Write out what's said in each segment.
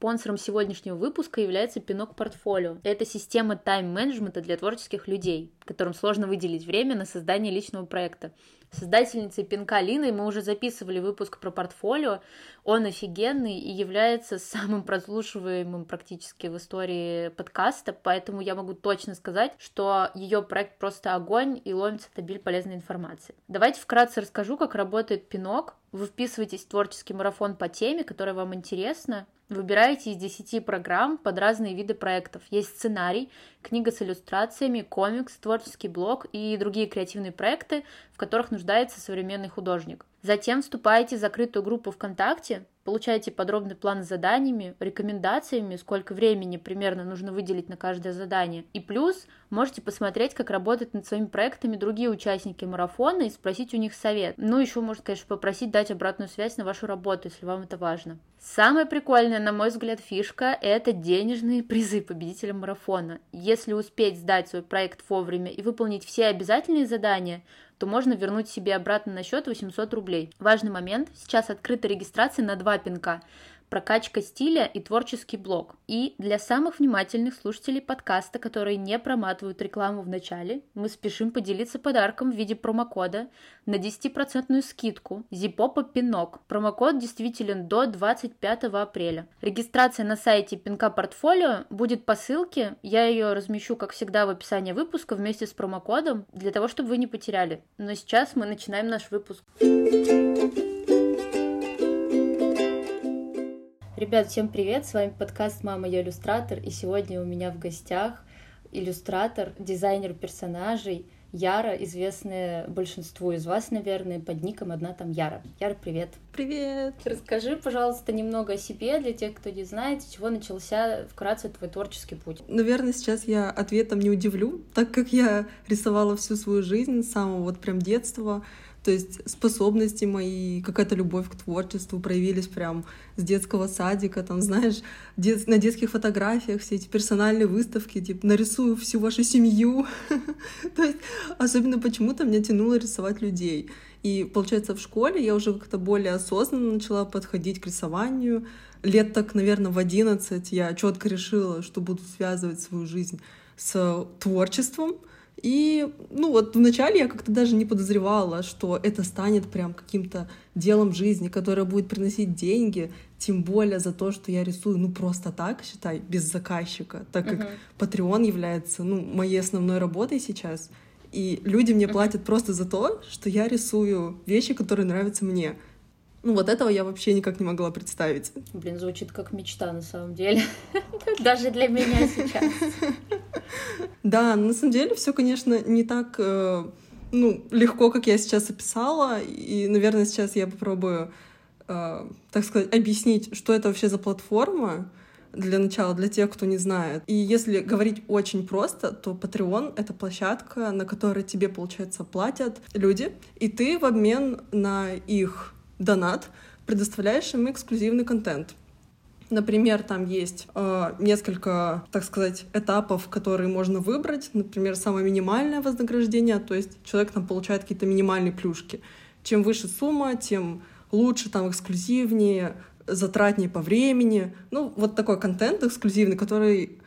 спонсором сегодняшнего выпуска является Пинок Портфолио. Это система тайм-менеджмента для творческих людей, которым сложно выделить время на создание личного проекта создательницей Пинка Линой мы уже записывали выпуск про портфолио. Он офигенный и является самым прослушиваемым практически в истории подкаста, поэтому я могу точно сказать, что ее проект просто огонь и ломится табель полезной информации. Давайте вкратце расскажу, как работает Пинок. Вы вписываетесь в творческий марафон по теме, которая вам интересна, Выбираете из 10 программ под разные виды проектов. Есть сценарий, книга с иллюстрациями, комикс, творческий блог и другие креативные проекты, в которых нуждается современный художник. Затем вступаете в закрытую группу ВКонтакте, получаете подробный план с заданиями, рекомендациями, сколько времени примерно нужно выделить на каждое задание. И плюс можете посмотреть, как работают над своими проектами другие участники марафона и спросить у них совет. Ну, еще можно, конечно, попросить дать обратную связь на вашу работу, если вам это важно. Самая прикольная, на мой взгляд, фишка – это денежные призы победителям марафона. Если успеть сдать свой проект вовремя и выполнить все обязательные задания – то можно вернуть себе обратно на счет 800 рублей. Важный момент, сейчас открыта регистрация на два пинка прокачка стиля и творческий блог. И для самых внимательных слушателей подкаста, которые не проматывают рекламу в начале, мы спешим поделиться подарком в виде промокода на 10% скидку Зипопа Пинок. Промокод действителен до 25 апреля. Регистрация на сайте Пинка Портфолио будет по ссылке. Я ее размещу, как всегда, в описании выпуска вместе с промокодом, для того, чтобы вы не потеряли. Но сейчас мы начинаем наш выпуск. Ребят, всем привет! С вами подкаст «Мама, я иллюстратор», и сегодня у меня в гостях иллюстратор, дизайнер персонажей Яра, известная большинству из вас, наверное, под ником одна там Яра. Яра, привет! Привет! Расскажи, пожалуйста, немного о себе для тех, кто не знает, с чего начался вкратце твой творческий путь. Наверное, сейчас я ответом не удивлю, так как я рисовала всю свою жизнь с самого вот прям детства, то есть способности мои, какая-то любовь к творчеству проявились прям с детского садика, там, знаешь, дет... на детских фотографиях все эти персональные выставки, типа, нарисую всю вашу семью. То есть особенно почему-то меня тянуло рисовать людей. И, получается, в школе я уже как-то более осознанно начала подходить к рисованию. Лет так, наверное, в 11 я четко решила, что буду связывать свою жизнь с творчеством — и, ну вот вначале я как-то даже не подозревала, что это станет прям каким-то делом жизни, которое будет приносить деньги, тем более за то, что я рисую, ну просто так, считай, без заказчика, так как uh-huh. Patreon является, ну, моей основной работой сейчас. И люди мне uh-huh. платят просто за то, что я рисую вещи, которые нравятся мне. Ну вот этого я вообще никак не могла представить. Блин, звучит как мечта на самом деле. Даже для меня сейчас. Да, на самом деле все, конечно, не так э, ну, легко, как я сейчас описала. И, наверное, сейчас я попробую, э, так сказать, объяснить, что это вообще за платформа для начала, для тех, кто не знает. И если говорить очень просто, то Patreon — это площадка, на которой тебе, получается, платят люди, и ты в обмен на их донат предоставляешь им эксклюзивный контент. Например, там есть э, несколько, так сказать, этапов, которые можно выбрать. Например, самое минимальное вознаграждение, то есть человек там получает какие-то минимальные плюшки. Чем выше сумма, тем лучше, там эксклюзивнее, затратнее по времени. Ну, вот такой контент эксклюзивный, который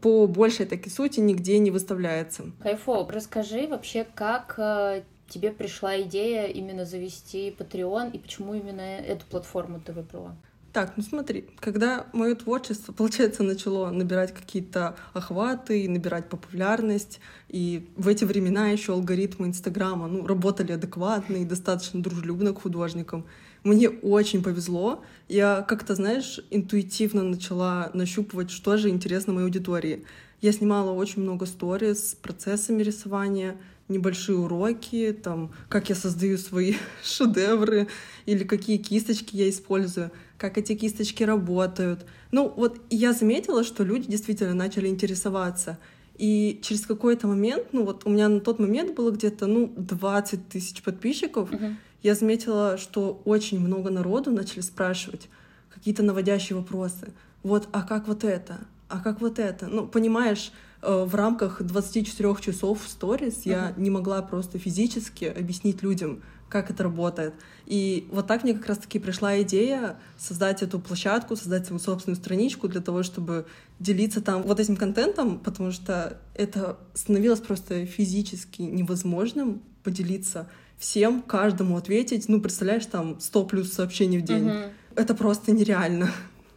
по большей таки сути нигде не выставляется. Кайфо, расскажи вообще, как э, тебе пришла идея именно завести Patreon и почему именно эту платформу ты выбрала? Так, ну смотри, когда мое творчество, получается, начало набирать какие-то охваты и набирать популярность, и в эти времена еще алгоритмы Инстаграма ну, работали адекватно и достаточно дружелюбно к художникам, мне очень повезло. Я как-то, знаешь, интуитивно начала нащупывать, что же интересно моей аудитории. Я снимала очень много сториз с процессами рисования, небольшие уроки, там, как я создаю свои шедевры или какие кисточки я использую, как эти кисточки работают. Ну, вот я заметила, что люди действительно начали интересоваться. И через какой-то момент, ну вот у меня на тот момент было где-то, ну, 20 тысяч подписчиков, uh-huh. я заметила, что очень много народу начали спрашивать какие-то наводящие вопросы. Вот, а как вот это? А как вот это? Ну, понимаешь, в рамках 24 часов в сторис я не могла просто физически объяснить людям, как это работает. И вот так мне как раз-таки пришла идея создать эту площадку, создать свою собственную страничку для того, чтобы делиться там вот этим контентом, потому что это становилось просто физически невозможным поделиться всем, каждому ответить. Ну, представляешь, там 100 плюс сообщений в день. Мгм. Это просто нереально.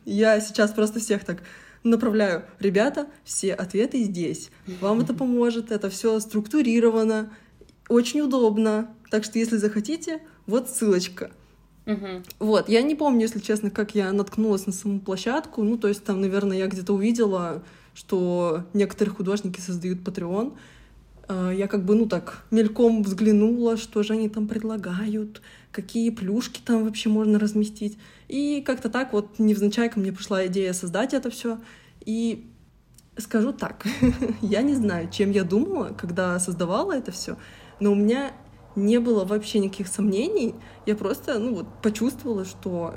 Я сейчас просто всех так направляю. Ребята, все ответы здесь. Вам это поможет, это все структурировано, очень удобно. Так что, если захотите, вот ссылочка. Мгм. Вот, я не помню, если честно, как я наткнулась на саму площадку. Ну, то есть там, наверное, я где-то увидела, что некоторые художники создают Patreon. А, Я как бы, ну так, мельком взглянула, что же они там предлагают, какие плюшки там вообще можно разместить. И как-то так вот невзначай ко мне пришла идея создать это все. И скажу так, я не знаю, чем я думала, когда создавала это все, но у меня не было вообще никаких сомнений. Я просто, ну вот, почувствовала, что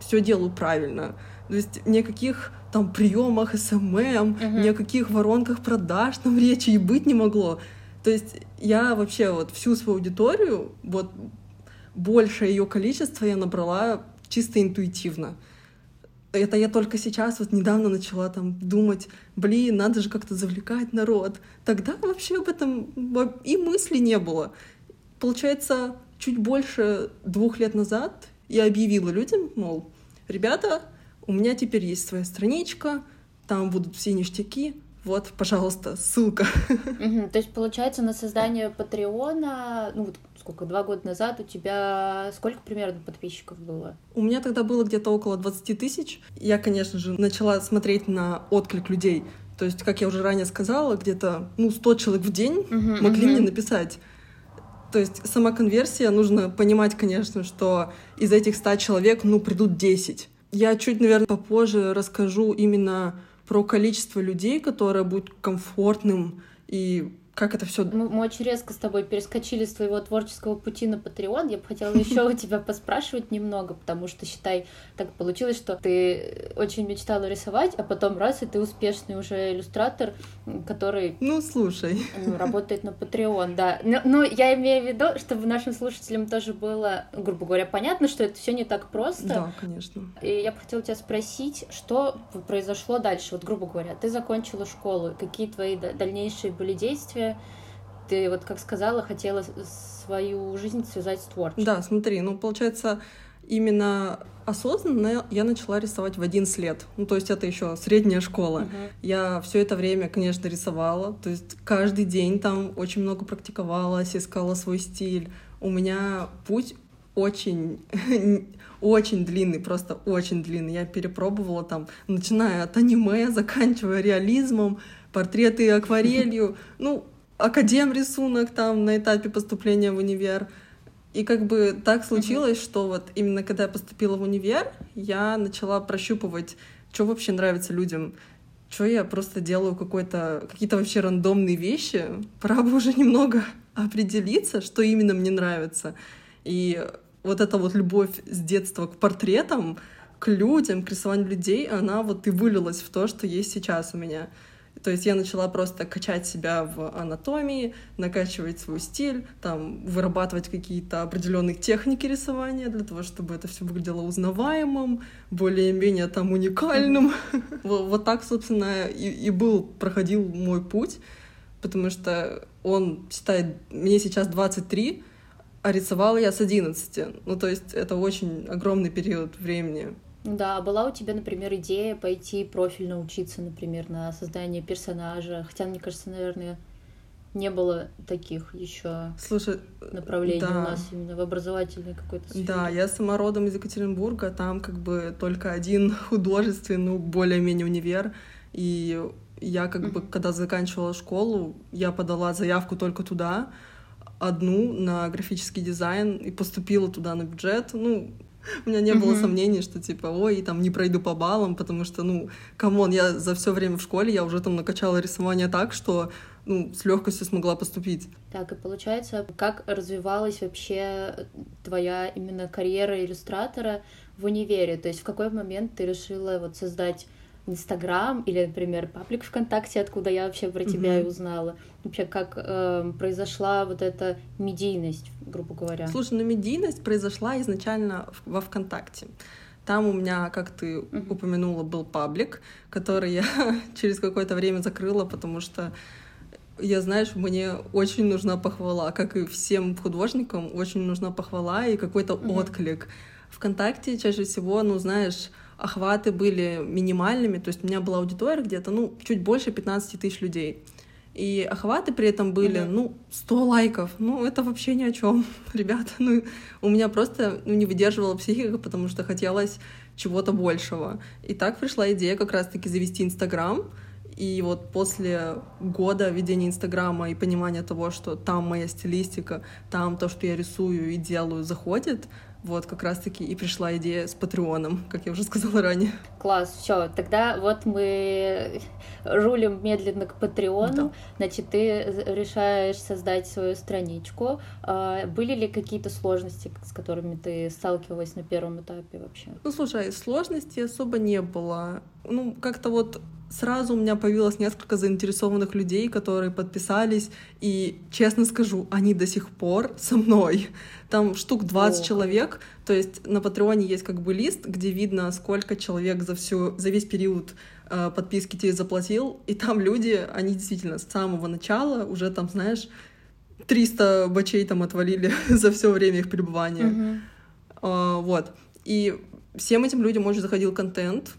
все делаю правильно. То есть никаких там приемах SMM, Мгм. ни о каких воронках продаж там речи и быть не могло. То есть я вообще вот всю свою аудиторию, вот большее ее количество я набрала чисто интуитивно. Это я только сейчас, вот недавно начала там думать, блин, надо же как-то завлекать народ. Тогда вообще об этом и мысли не было. Получается, чуть больше двух лет назад я объявила людям, мол, ребята, у меня теперь есть своя страничка, там будут все ништяки, вот, пожалуйста, ссылка. Мгм. То есть, получается, на создание Патреона, ну вот сколько, два года назад у тебя сколько примерно подписчиков было? У меня тогда было где-то около 20 тысяч. Я, конечно же, начала смотреть на отклик людей. То есть, как я уже ранее сказала, где-то ну, 100 человек в день Мгм, могли мгм. мне написать. То есть сама конверсия, нужно понимать, конечно, что из этих 100 человек, ну, придут 10. Я чуть, наверное, попозже расскажу именно про количество людей, которое будет комфортным и как это все Мы, мы очень резко с тобой перескочили с твоего творческого пути на Patreon. Я бы хотела еще у тебя поспрашивать немного, потому что, считай, так получилось, что ты очень мечтала рисовать, а потом раз, и ты успешный уже иллюстратор, который Ну, слушай. ну, работает на Patreon, да. Но, но я имею в виду, чтобы нашим слушателям тоже было, грубо говоря, понятно, что это все не так просто. Да, конечно. И я бы хотела тебя спросить, что произошло дальше? Вот, грубо говоря, ты закончила школу, какие твои да- дальнейшие были действия? Ты, вот как сказала, хотела свою жизнь связать с творчеством. Да, смотри, ну, получается, именно осознанно я начала рисовать в 11 лет. Ну, то есть это еще средняя школа. Мгм. Я все это время, конечно, рисовала. То есть каждый день там очень много практиковалась, искала свой стиль. У меня путь очень, очень длинный, просто очень длинный. Я перепробовала там, начиная от аниме, заканчивая реализмом, портреты акварелью, ну, академ рисунок там на этапе поступления в универ. И как бы так случилось, что вот именно когда я поступила в универ, я начала прощупывать, что вообще нравится людям, что я просто делаю какой-то, какие-то вообще рандомные вещи. Пора бы уже немного определиться, что именно мне нравится. И вот эта вот любовь с детства к портретам, к людям, к рисованию людей, она вот и вылилась в то, что есть сейчас у меня. То есть я начала просто качать себя в анатомии, накачивать свой стиль, там, вырабатывать какие-то определенные техники рисования для того, чтобы это все выглядело узнаваемым, более-менее там уникальным. Во- Вот так, собственно, и, был, проходил мой путь, потому что он, считай, мне сейчас 23, а рисовала я с 11. Ну, то есть это очень огромный период времени. Да, была у тебя, например, идея пойти профильно учиться, например, на создание персонажа? Хотя, мне кажется, наверное, не было таких еще Слушай, направлений да. у нас именно в образовательной какой-то сфере. Да, я сама родом из Екатеринбурга, там как бы только один художественный, ну, более-менее универ, и я как бы, когда заканчивала школу, я подала заявку только туда, одну на графический дизайн, и поступила туда на бюджет, ну, у меня не было сомнений, что типа, ой, там не пройду по баллам, потому что, ну, come on, я за все время в школе, я уже там накачала рисование так, что, ну, с легкостью смогла поступить. Так, и получается, как развивалась вообще твоя именно карьера иллюстратора в универе? То есть в какой момент ты решила вот создать Инстаграм или, например, паблик ВКонтакте, откуда я вообще про тебя mm-hmm. и узнала? Вообще, как э, произошла вот эта медийность, грубо говоря? Слушай, ну медийность произошла изначально во ВКонтакте. Там у меня, как ты uh-huh. упомянула, был паблик, который я через какое-то время закрыла, потому что я, знаешь, мне очень нужна похвала, как и всем художникам, очень нужна похвала и какой-то uh-huh. отклик. Вконтакте чаще всего, ну, знаешь, охваты были минимальными, то есть у меня была аудитория где-то, ну, чуть больше 15 тысяч людей. И охваты при этом были, mm-hmm. ну, 100 лайков. Ну, это вообще ни о чем, ребята. Ну, у меня просто ну, не выдерживала психика, потому что хотелось чего-то большего. И так пришла идея как раз-таки завести Инстаграм. И вот после года ведения Инстаграма и понимания того, что там моя стилистика, там то, что я рисую и делаю, заходит, вот как раз-таки и пришла идея с Патреоном, как я уже сказала ранее. Класс, все, тогда вот мы рулим медленно к Патреону. Да. Значит, ты решаешь создать свою страничку. А, были ли какие-то сложности, с которыми ты сталкивалась на первом этапе вообще? Ну, слушай, сложностей особо не было. Ну, как-то вот сразу у меня появилось несколько заинтересованных людей, которые подписались, и, честно скажу, они до сих пор со мной. Там штук 20 О. человек, то есть на Патреоне есть как бы лист, где видно, сколько человек за, всю, за весь период э, подписки тебе заплатил, и там люди, они действительно с самого начала уже там, знаешь, 300 бачей там отвалили за все время их пребывания. Mm-hmm. Uh, вот. И всем этим людям очень заходил контент,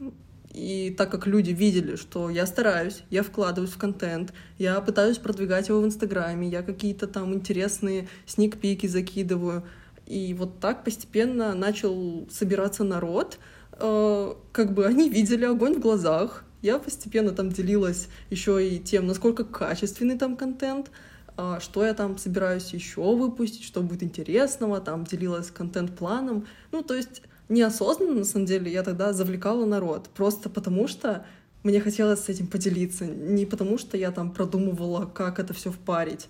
и так как люди видели, что я стараюсь, я вкладываюсь в контент, я пытаюсь продвигать его в Инстаграме, я какие-то там интересные сникпики закидываю, и вот так постепенно начал собираться народ, э, как бы они видели огонь в глазах, я постепенно там делилась еще и тем, насколько качественный там контент, э, что я там собираюсь еще выпустить, что будет интересного, там делилась контент-планом, ну, то есть неосознанно, на самом деле, я тогда завлекала народ, просто потому что мне хотелось с этим поделиться, не потому что я там продумывала, как это все впарить,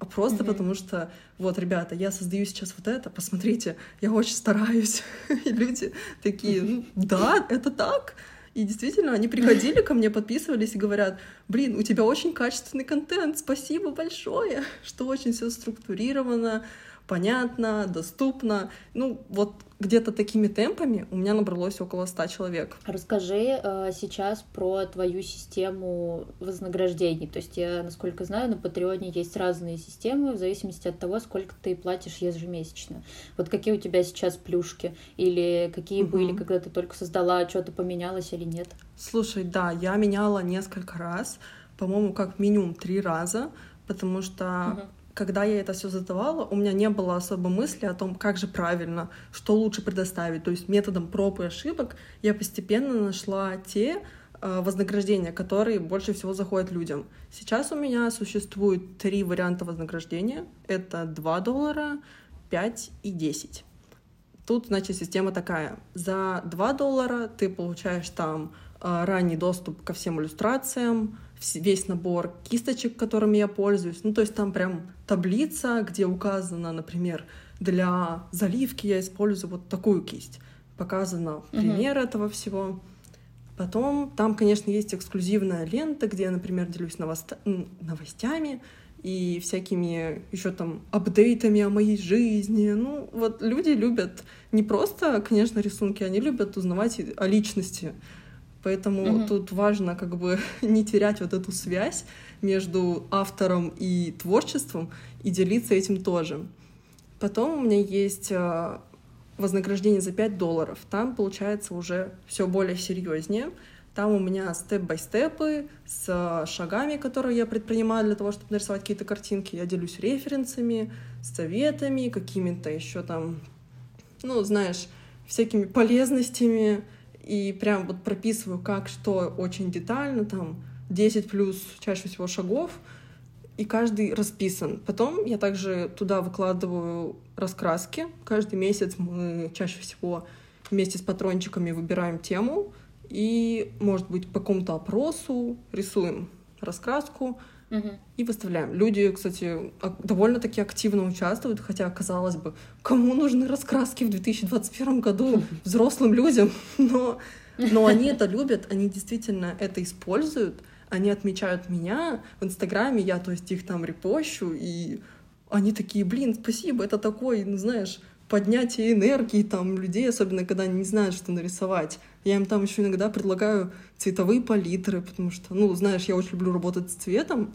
а просто mm-hmm. потому что, вот, ребята, я создаю сейчас вот это, посмотрите, я очень стараюсь. И люди такие, ну, да, это так. И действительно, они приходили ко мне, подписывались и говорят, блин, у тебя очень качественный контент, спасибо большое, что очень все структурировано, понятно, доступно. Ну, вот где-то такими темпами у меня набралось около 100 человек. Расскажи э, сейчас про твою систему вознаграждений. То есть я, насколько знаю, на Патреоне есть разные системы в зависимости от того, сколько ты платишь ежемесячно. Вот какие у тебя сейчас плюшки? Или какие угу. были, когда ты только создала, что-то поменялось или нет? Слушай, да, я меняла несколько раз, по-моему, как минимум три раза, потому что угу когда я это все задавала, у меня не было особо мысли о том, как же правильно, что лучше предоставить. То есть методом проб и ошибок я постепенно нашла те э, вознаграждения, которые больше всего заходят людям. Сейчас у меня существует три варианта вознаграждения. Это 2 доллара, 5 и 10. Тут, значит, система такая. За 2 доллара ты получаешь там э, ранний доступ ко всем иллюстрациям, весь набор кисточек, которыми я пользуюсь. Ну, то есть там прям таблица, где указано, например, для заливки я использую вот такую кисть. Показано пример uh-huh. этого всего. Потом там, конечно, есть эксклюзивная лента, где я, например, делюсь новост... новостями и всякими еще там апдейтами о моей жизни. Ну, вот люди любят не просто, конечно, рисунки, они любят узнавать о личности Поэтому mm-hmm. тут важно как бы не терять вот эту связь между автором и творчеством и делиться этим тоже. Потом у меня есть э, вознаграждение за 5 долларов. Там получается уже все более серьезнее. Там у меня степ-бай-степы с шагами, которые я предпринимаю для того, чтобы нарисовать какие-то картинки. Я делюсь референсами, советами, какими-то еще там, ну, знаешь, всякими полезностями, и прям вот прописываю, как что очень детально, там 10 плюс чаще всего шагов, и каждый расписан. Потом я также туда выкладываю раскраски. Каждый месяц мы чаще всего вместе с патрончиками выбираем тему и, может быть, по какому-то опросу рисуем раскраску угу. и выставляем. Люди, кстати, довольно-таки активно участвуют, хотя, казалось бы, кому нужны раскраски в 2021 году взрослым людям, но Но они это любят, они действительно это используют, они отмечают меня в Инстаграме, я, то есть, их там репощу, и они такие, блин, спасибо, это такой, ну, знаешь, поднятие энергии там людей, особенно когда они не знают, что нарисовать. Я им там еще иногда предлагаю цветовые палитры, потому что, ну, знаешь, я очень люблю работать с цветом,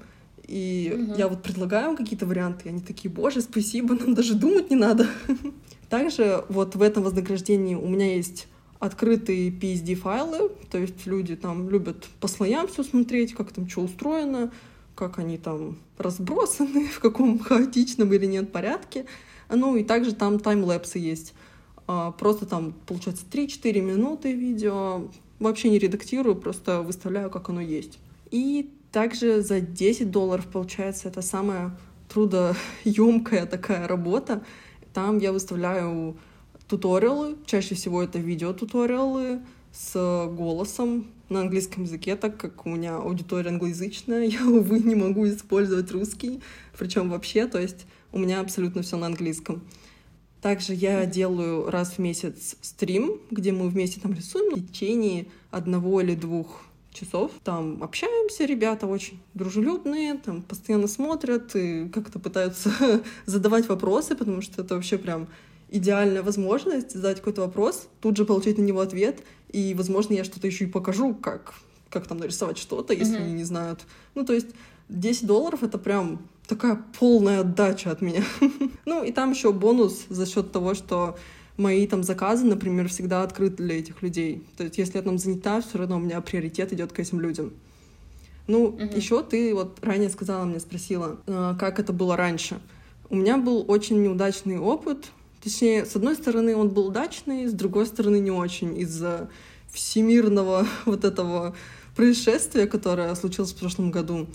и угу. я вот предлагаю им какие-то варианты, и они такие, боже, спасибо, нам даже думать не надо. Также вот в этом вознаграждении у меня есть открытые PSD-файлы, то есть люди там любят по слоям все смотреть, как там что устроено, как они там разбросаны, в каком хаотичном или нет порядке. Ну и также там таймлэпсы есть. А, просто там, получается, 3-4 минуты видео. Вообще не редактирую, просто выставляю, как оно есть. И также за 10 долларов, получается, это самая трудоемкая такая работа. Там я выставляю туториалы, чаще всего это видео-туториалы с голосом на английском языке, так как у меня аудитория англоязычная, я, увы, не могу использовать русский, причем вообще, то есть у меня абсолютно все на английском. Также я делаю раз в месяц стрим, где мы вместе там рисуем в течение одного или двух часов. Там общаемся, ребята очень дружелюбные, там постоянно смотрят и как-то пытаются задавать вопросы, потому что это вообще прям идеальная возможность задать какой-то вопрос, тут же получить на него ответ, и, возможно, я что-то еще и покажу, как, как там нарисовать что-то, если mm-hmm. они не знают. Ну, то есть 10 долларов — это прям такая полная отдача от меня. ну, и там еще бонус за счет того, что мои там заказы, например, всегда открыты для этих людей. То есть, если я там занята, все равно у меня приоритет идет к этим людям. Ну, uh еще ты вот ранее сказала мне, спросила, э, как это было раньше. У меня был очень неудачный опыт. Точнее, с одной стороны, он был удачный, с другой стороны, не очень из-за всемирного вот этого происшествия, которое случилось в прошлом году.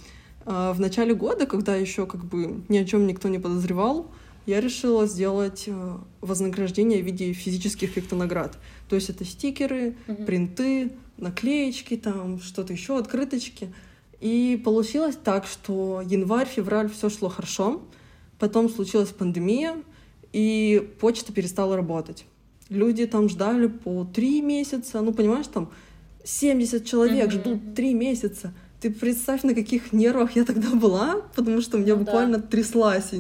А, в начале года, когда еще как бы ни о чем никто не подозревал, я решила сделать э, вознаграждение в виде физических наград. То есть это стикеры, mm-hmm. принты, наклеечки, там что-то еще, открыточки. И получилось так, что январь, февраль все шло хорошо. Потом случилась пандемия, и почта перестала работать. Люди там ждали по три месяца. Ну, понимаешь, там 70 человек mm-hmm. ждут три месяца. Ты представь, на каких нервах я тогда была, потому что меня ну, буквально да. тряслась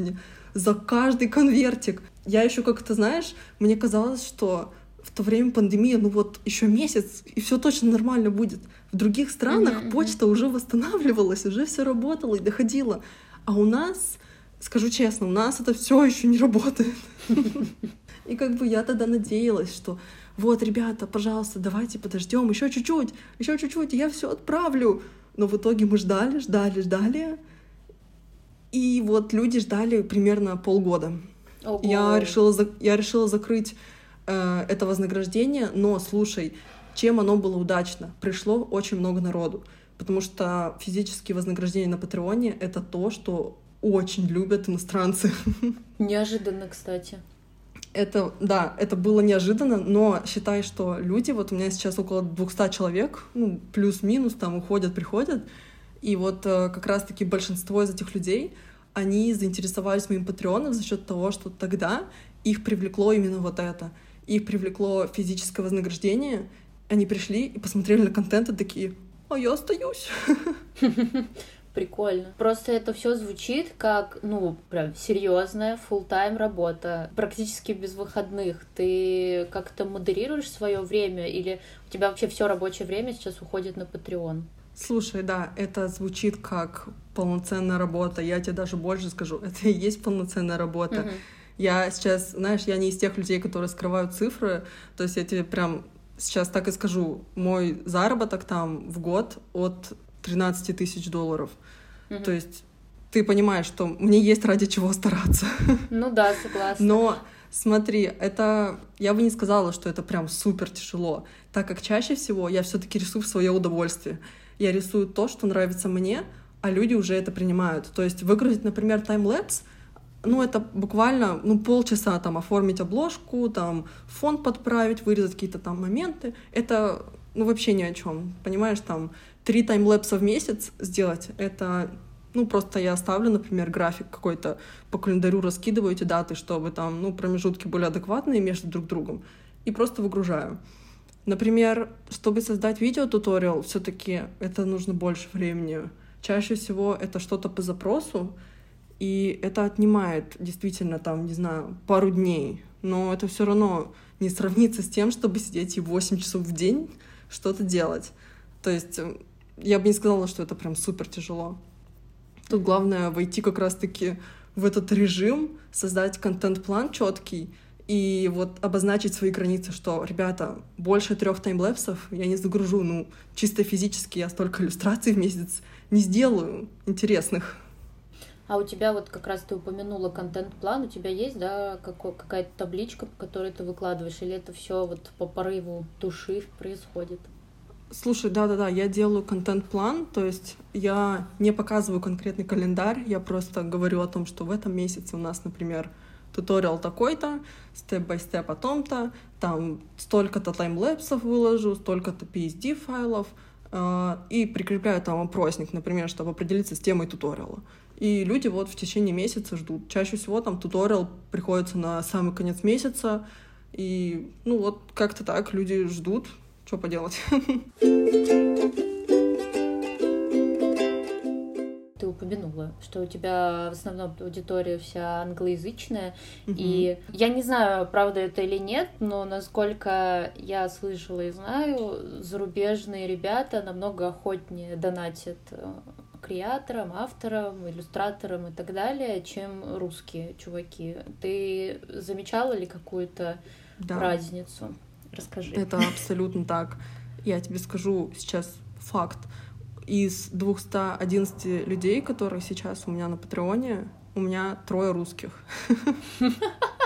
за каждый конвертик. Я еще как-то, знаешь, мне казалось, что в то время пандемия, ну вот еще месяц, и все точно нормально будет. В других странах uh-huh, почта уже восстанавливалась, уже все работало и доходило. А у нас, скажу честно, у нас это все еще не работает. И как бы я тогда надеялась, что вот, ребята, пожалуйста, давайте подождем еще чуть-чуть, еще чуть-чуть, я все отправлю. Но в итоге мы ждали, ждали, ждали. И вот люди ждали примерно полгода. Ого. Я решила, я решила закрыть э, это вознаграждение, но слушай, чем оно было удачно? Пришло очень много народу, потому что физические вознаграждения на Патреоне — это то, что очень любят иностранцы. Неожиданно, кстати. Это, да, это было неожиданно, но считай, что люди, вот у меня сейчас около 200 человек, ну, плюс-минус, там уходят, приходят, и вот э, как раз-таки большинство из этих людей, они заинтересовались моим патреоном за счет того, что тогда их привлекло именно вот это. Их привлекло физическое вознаграждение, они пришли и посмотрели на контент и такие, а я остаюсь. Прикольно. Просто это все звучит как, ну, прям серьезная full тайм работа, практически без выходных. Ты как-то модерируешь свое время или у тебя вообще все рабочее время сейчас уходит на Patreon? Слушай, да, это звучит как полноценная работа. Я тебе даже больше скажу, это и есть полноценная работа. Uh-huh. Я сейчас, знаешь, я не из тех людей, которые скрывают цифры. То есть я тебе прям сейчас так и скажу. Мой заработок там в год от 13 тысяч долларов. Угу. То есть ты понимаешь, что мне есть ради чего стараться. Ну да, согласна. Но смотри, это я бы не сказала, что это прям супер тяжело, так как чаще всего я все-таки рисую в свое удовольствие. Я рисую то, что нравится мне, а люди уже это принимают. То есть выгрузить, например, таймлэпс, ну, это буквально, ну, полчаса там оформить обложку, там фон подправить, вырезать какие-то там моменты. Это, ну, вообще ни о чем. Понимаешь, там три таймлэпса в месяц сделать, это ну, просто я ставлю, например, график какой-то по календарю, раскидываю эти даты, чтобы там, ну, промежутки были адекватные между друг другом, и просто выгружаю. Например, чтобы создать видео-туториал, все таки это нужно больше времени. Чаще всего это что-то по запросу, и это отнимает действительно там, не знаю, пару дней. Но это все равно не сравнится с тем, чтобы сидеть и 8 часов в день что-то делать. То есть э, я бы не сказала, что это прям супер тяжело. Тут главное войти как раз-таки в этот режим, создать контент-план четкий и вот обозначить свои границы, что, ребята, больше трех таймлэпсов я не загружу, ну, чисто физически я столько иллюстраций в месяц не сделаю интересных. А у тебя вот как раз ты упомянула контент-план, у тебя есть, да, какая-то табличка, по которой ты выкладываешь, или это все вот по порыву души происходит? Слушай, да-да-да, я делаю контент-план, то есть я не показываю конкретный календарь, я просто говорю о том, что в этом месяце у нас, например, туториал такой-то, степ-бай-степ о том-то, там столько-то таймлэпсов выложу, столько-то PSD-файлов, э, и прикрепляю там опросник, например, чтобы определиться с темой туториала. И люди вот в течение месяца ждут. Чаще всего там туториал приходится на самый конец месяца, и ну вот как-то так люди ждут, что поделать. Ты упомянула, что у тебя в основном аудитория вся англоязычная, угу. и я не знаю, правда это или нет, но насколько я слышала и знаю, зарубежные ребята намного охотнее донатят э, креаторам, авторам, иллюстраторам и так далее, чем русские чуваки. Ты замечала ли какую-то да. разницу? Расскажи. Это абсолютно так. Я тебе скажу сейчас факт. Из 211 людей, которые сейчас у меня на Патреоне, у меня трое русских.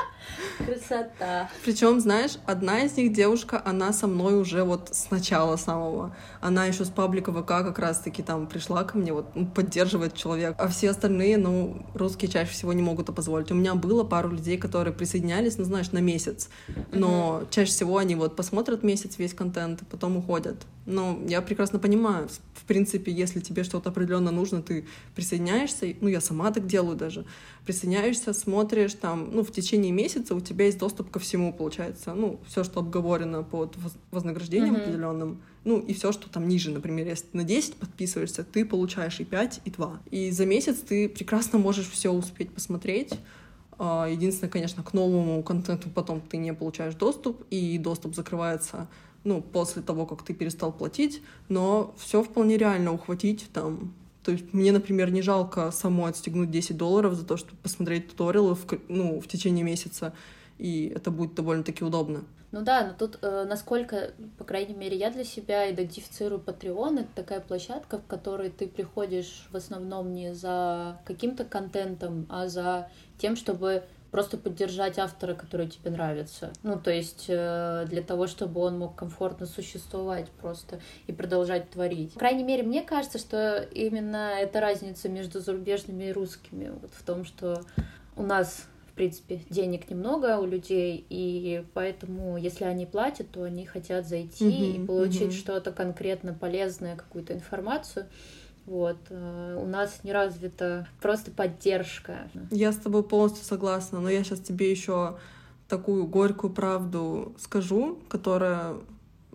Красота. Причем, знаешь, одна из них девушка, она со мной уже вот с начала самого. Она еще с паблика ВК как раз-таки там пришла ко мне, вот ну, поддерживает человек. А все остальные, ну, русские чаще всего не могут это позволить. У меня было пару людей, которые присоединялись, ну, знаешь, на месяц. Но mm-hmm. чаще всего они вот посмотрят месяц весь контент, потом уходят. Но я прекрасно понимаю, в принципе, если тебе что-то определенно нужно, ты присоединяешься, ну, я сама так делаю даже, присоединяешься, смотришь, там, ну, в течение месяца у тебя есть доступ ко всему, получается, ну, все, что обговорено под вознаграждением mm-hmm. определенным, ну, и все, что там ниже, например, если ты на 10 подписываешься, ты получаешь и 5, и 2. И за месяц ты прекрасно можешь все успеть посмотреть, а, Единственное, конечно, к новому контенту потом ты не получаешь доступ, и доступ закрывается ну, после того, как ты перестал платить, но все вполне реально ухватить там. То есть мне, например, не жалко самой отстегнуть 10 долларов за то, чтобы посмотреть туториалы в, ну, в течение месяца, и это будет довольно-таки удобно. Ну да, но тут, э, насколько, по крайней мере, я для себя идентифицирую Patreon, это такая площадка, в которой ты приходишь в основном не за каким-то контентом, а за тем, чтобы просто поддержать автора, который тебе нравится. Ну, то есть э, для того, чтобы он мог комфортно существовать просто и продолжать творить. По крайней мере, мне кажется, что именно эта разница между зарубежными и русскими вот в том, что у нас в принципе, денег немного у людей, и поэтому, если они платят, то они хотят зайти uh-huh, и получить uh-huh. что-то конкретно полезное, какую-то информацию. Вот. Э, у нас не развита просто поддержка. Я с тобой полностью согласна, но я сейчас тебе еще такую горькую правду скажу, которая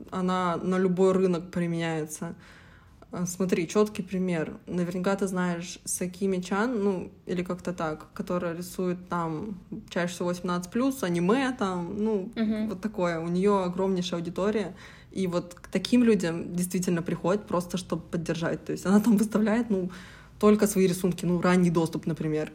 она на любой рынок применяется. Э, смотри, четкий пример. Наверняка ты знаешь Сакими Чан, ну, или как-то так, которая рисует там чаще всего 18+, аниме там, ну, uh-huh. вот такое. У нее огромнейшая аудитория. И вот к таким людям действительно приходят просто, чтобы поддержать. То есть она там выставляет, ну, только свои рисунки, ну, ранний доступ, например.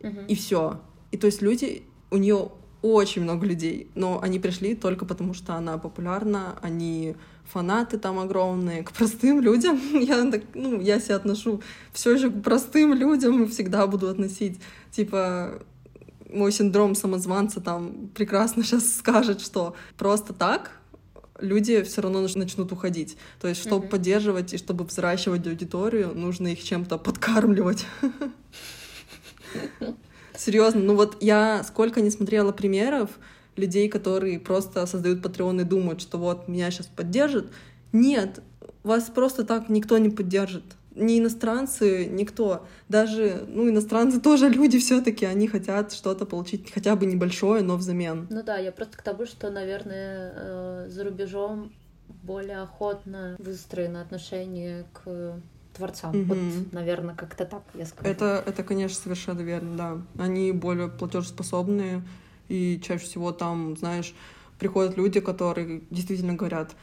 Uh-huh. И все. И то есть люди, у нее очень много людей, но они пришли только потому, что она популярна, они фанаты там огромные. К простым людям я, так, ну, я себя отношу все же к простым людям и всегда буду относить. Типа, мой синдром самозванца там прекрасно сейчас скажет, что просто так люди все равно начнут уходить. То есть, чтобы mm-hmm. поддерживать и чтобы взращивать аудиторию, нужно их чем-то подкармливать. Серьезно, ну вот я сколько не смотрела примеров людей, которые просто создают Patreon и думают, что вот меня сейчас поддержат. Нет, вас просто так никто не поддержит не иностранцы, никто. Даже, ну, иностранцы тоже люди все таки они хотят что-то получить хотя бы небольшое, но взамен. Ну да, я просто к тому, что, наверное, э, за рубежом более охотно выстроено отношение к творцам. Мгм. Вот, наверное, как-то так я скажу. Это, это, конечно, совершенно верно, да. Они более платежеспособные, и чаще всего там, знаешь, приходят люди, которые действительно говорят,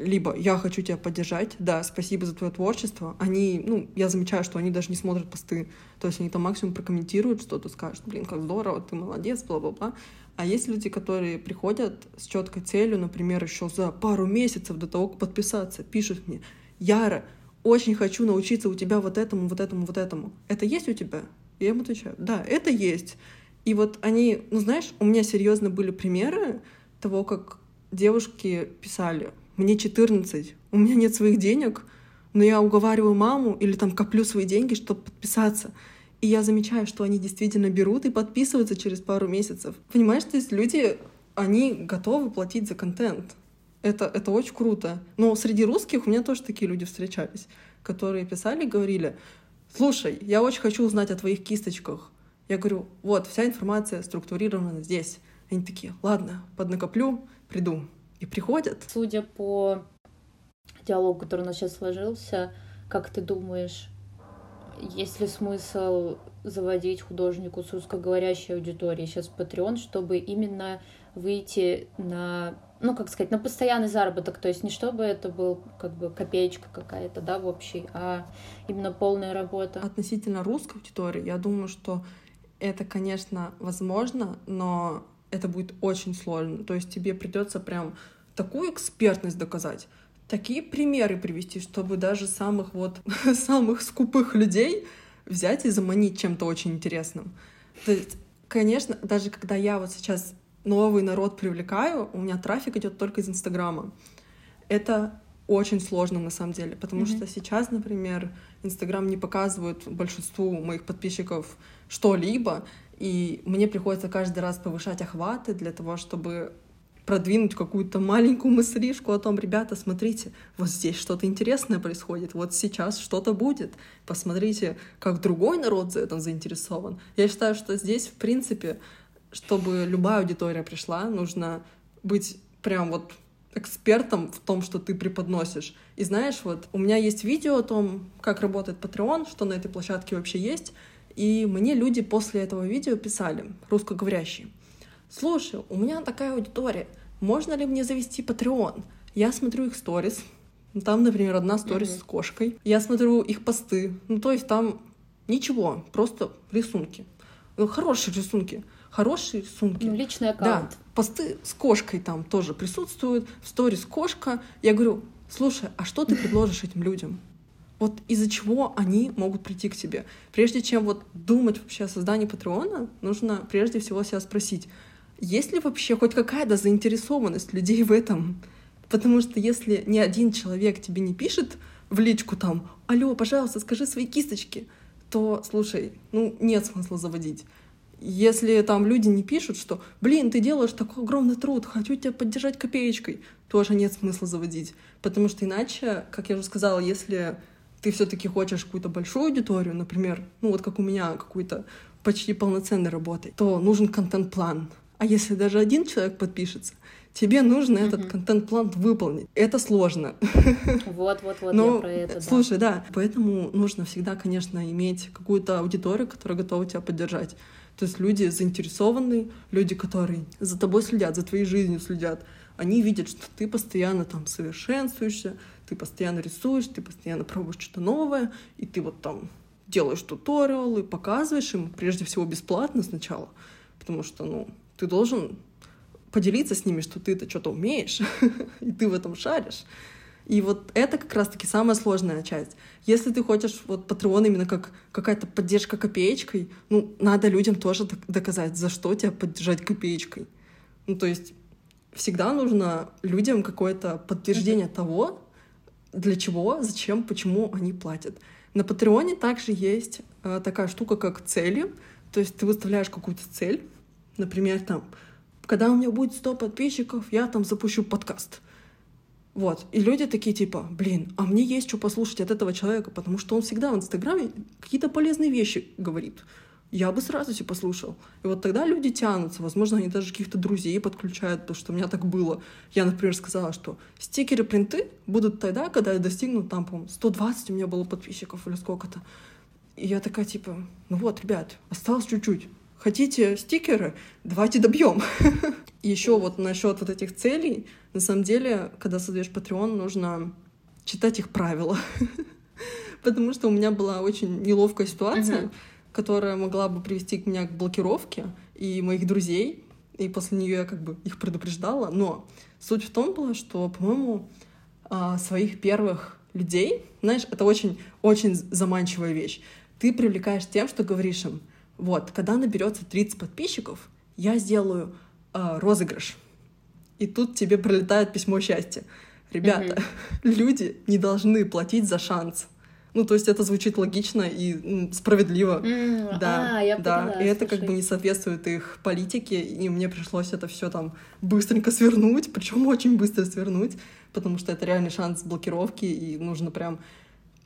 либо я хочу тебя поддержать, да, спасибо за твое творчество. Они, ну, я замечаю, что они даже не смотрят посты. То есть они там максимум прокомментируют что-то, скажут, блин, как здорово, ты молодец, бла-бла-бла. А есть люди, которые приходят с четкой целью, например, еще за пару месяцев до того, как подписаться, пишут мне, Яра, очень хочу научиться у тебя вот этому, вот этому, вот этому. Это есть у тебя? Я им отвечаю, да, это есть. И вот они, ну знаешь, у меня серьезно были примеры того, как девушки писали, мне 14, у меня нет своих денег, но я уговариваю маму или там коплю свои деньги, чтобы подписаться. И я замечаю, что они действительно берут и подписываются через пару месяцев. Понимаешь, то есть люди, они готовы платить за контент. Это, это очень круто. Но среди русских у меня тоже такие люди встречались, которые писали, говорили, слушай, я очень хочу узнать о твоих кисточках. Я говорю, вот, вся информация структурирована здесь. Они такие, ладно, поднакоплю, приду. И приходят. Судя по диалогу, который у нас сейчас сложился, как ты думаешь, есть ли смысл заводить художнику с русскоговорящей аудиторией сейчас Patreon, чтобы именно выйти на, ну, как сказать, на постоянный заработок, то есть не чтобы это был как бы копеечка какая-то, да, в общей, а именно полная работа. Относительно русской аудитории, я думаю, что это, конечно, возможно, но это будет очень сложно. То есть тебе придется прям такую экспертность доказать, такие примеры привести, чтобы даже самых вот самых скупых людей взять и заманить чем-то очень интересным. То есть, конечно, даже когда я вот сейчас новый народ привлекаю, у меня трафик идет только из Инстаграма. Это очень сложно на самом деле, потому Мгм. что сейчас, например, Инстаграм не показывает большинству моих подписчиков что-либо, и мне приходится каждый раз повышать охваты для того, чтобы продвинуть какую-то маленькую мыслишку о том, ребята, смотрите, вот здесь что-то интересное происходит, вот сейчас что-то будет, посмотрите, как другой народ за этим заинтересован. Я считаю, что здесь, в принципе, чтобы любая аудитория пришла, нужно быть прям вот экспертом в том, что ты преподносишь. И знаешь, вот у меня есть видео о том, как работает Patreon, что на этой площадке вообще есть, и мне люди после этого видео писали, русскоговорящие. Слушай, у меня такая аудитория, можно ли мне завести Patreon? Я смотрю их сторис, там, например, одна сторис Мгм. с кошкой. Я смотрю их посты, ну то есть там ничего, просто рисунки. Ну, хорошие рисунки, хорошие рисунки. Ну, личный Да, аккаунт. посты с кошкой там тоже присутствуют, в сторис кошка. Я говорю, слушай, а что ты предложишь этим людям? Вот из-за чего они могут прийти к тебе? Прежде чем вот думать вообще о создании Патреона, нужно прежде всего себя спросить, есть ли вообще хоть какая-то заинтересованность людей в этом? Потому что если ни один человек тебе не пишет в личку там, алло, пожалуйста, скажи свои кисточки, то, слушай, ну, нет смысла заводить. Если там люди не пишут, что, блин, ты делаешь такой огромный труд, хочу тебя поддержать копеечкой, тоже нет смысла заводить. Потому что иначе, как я уже сказала, если ты все-таки хочешь какую-то большую аудиторию, например, ну вот как у меня, какую-то почти полноценной работы, то нужен контент-план. А если даже один человек подпишется, тебе нужно этот контент-план выполнить. Это сложно. Вот, вот, вот, Ну, я про это, да. слушай, да. Поэтому нужно всегда, конечно, иметь какую-то аудиторию, которая готова тебя поддержать. То есть люди заинтересованные, люди, которые за тобой следят, за твоей жизнью следят. Они видят, что ты постоянно там совершенствуешься, ты постоянно рисуешь, ты постоянно пробуешь что-то новое, и ты вот там делаешь туториалы, показываешь им, прежде всего, бесплатно сначала, потому что, ну, ты должен поделиться с ними, что ты-то что-то умеешь, и ты в этом шаришь. И вот это как раз-таки самая сложная часть. Если ты хочешь вот Patreon именно как какая-то поддержка копеечкой, ну, надо людям тоже док- доказать, за что тебя поддержать копеечкой. Ну, то есть всегда нужно людям какое-то подтверждение того, для чего, зачем, почему они платят. На Патреоне также есть э, такая штука, как цели. То есть ты выставляешь какую-то цель, например, там, когда у меня будет 100 подписчиков, я там запущу подкаст. Вот. И люди такие типа, блин, а мне есть что послушать от этого человека, потому что он всегда в Инстаграме какие-то полезные вещи говорит. я бы сразу себе послушал. И вот тогда люди тянутся. Возможно, они даже каких-то друзей подключают, потому что у меня так было. Я, например, сказала, что стикеры, принты будут тогда, когда я достигну, там, по 120 у меня было подписчиков или сколько-то. И я такая, типа, ну вот, ребят, осталось чуть-чуть. Хотите стикеры? Давайте добьем. Еще вот насчет вот этих целей. На самом деле, когда создаешь Patreon, нужно читать их правила. Потому что у меня была очень неловкая ситуация, которая могла бы привести к меня к блокировке и моих друзей. И после нее я как бы их предупреждала. Но суть в том была, что, по-моему, а, своих первых людей, знаешь, это очень-очень заманчивая вещь. Ты привлекаешь тем, что говоришь им, вот, когда наберется 30 подписчиков, я сделаю э, розыгрыш. И тут тебе прилетает письмо счастья. Ребята, mm-hmm. люди не должны платить за шанс. Ну, то есть это звучит логично и справедливо. Mm, да, а, я да. Поняла, и это как бы не соответствует их политике, и мне пришлось это все там быстренько свернуть, причем очень быстро свернуть, потому что это реальный шанс блокировки, и нужно прям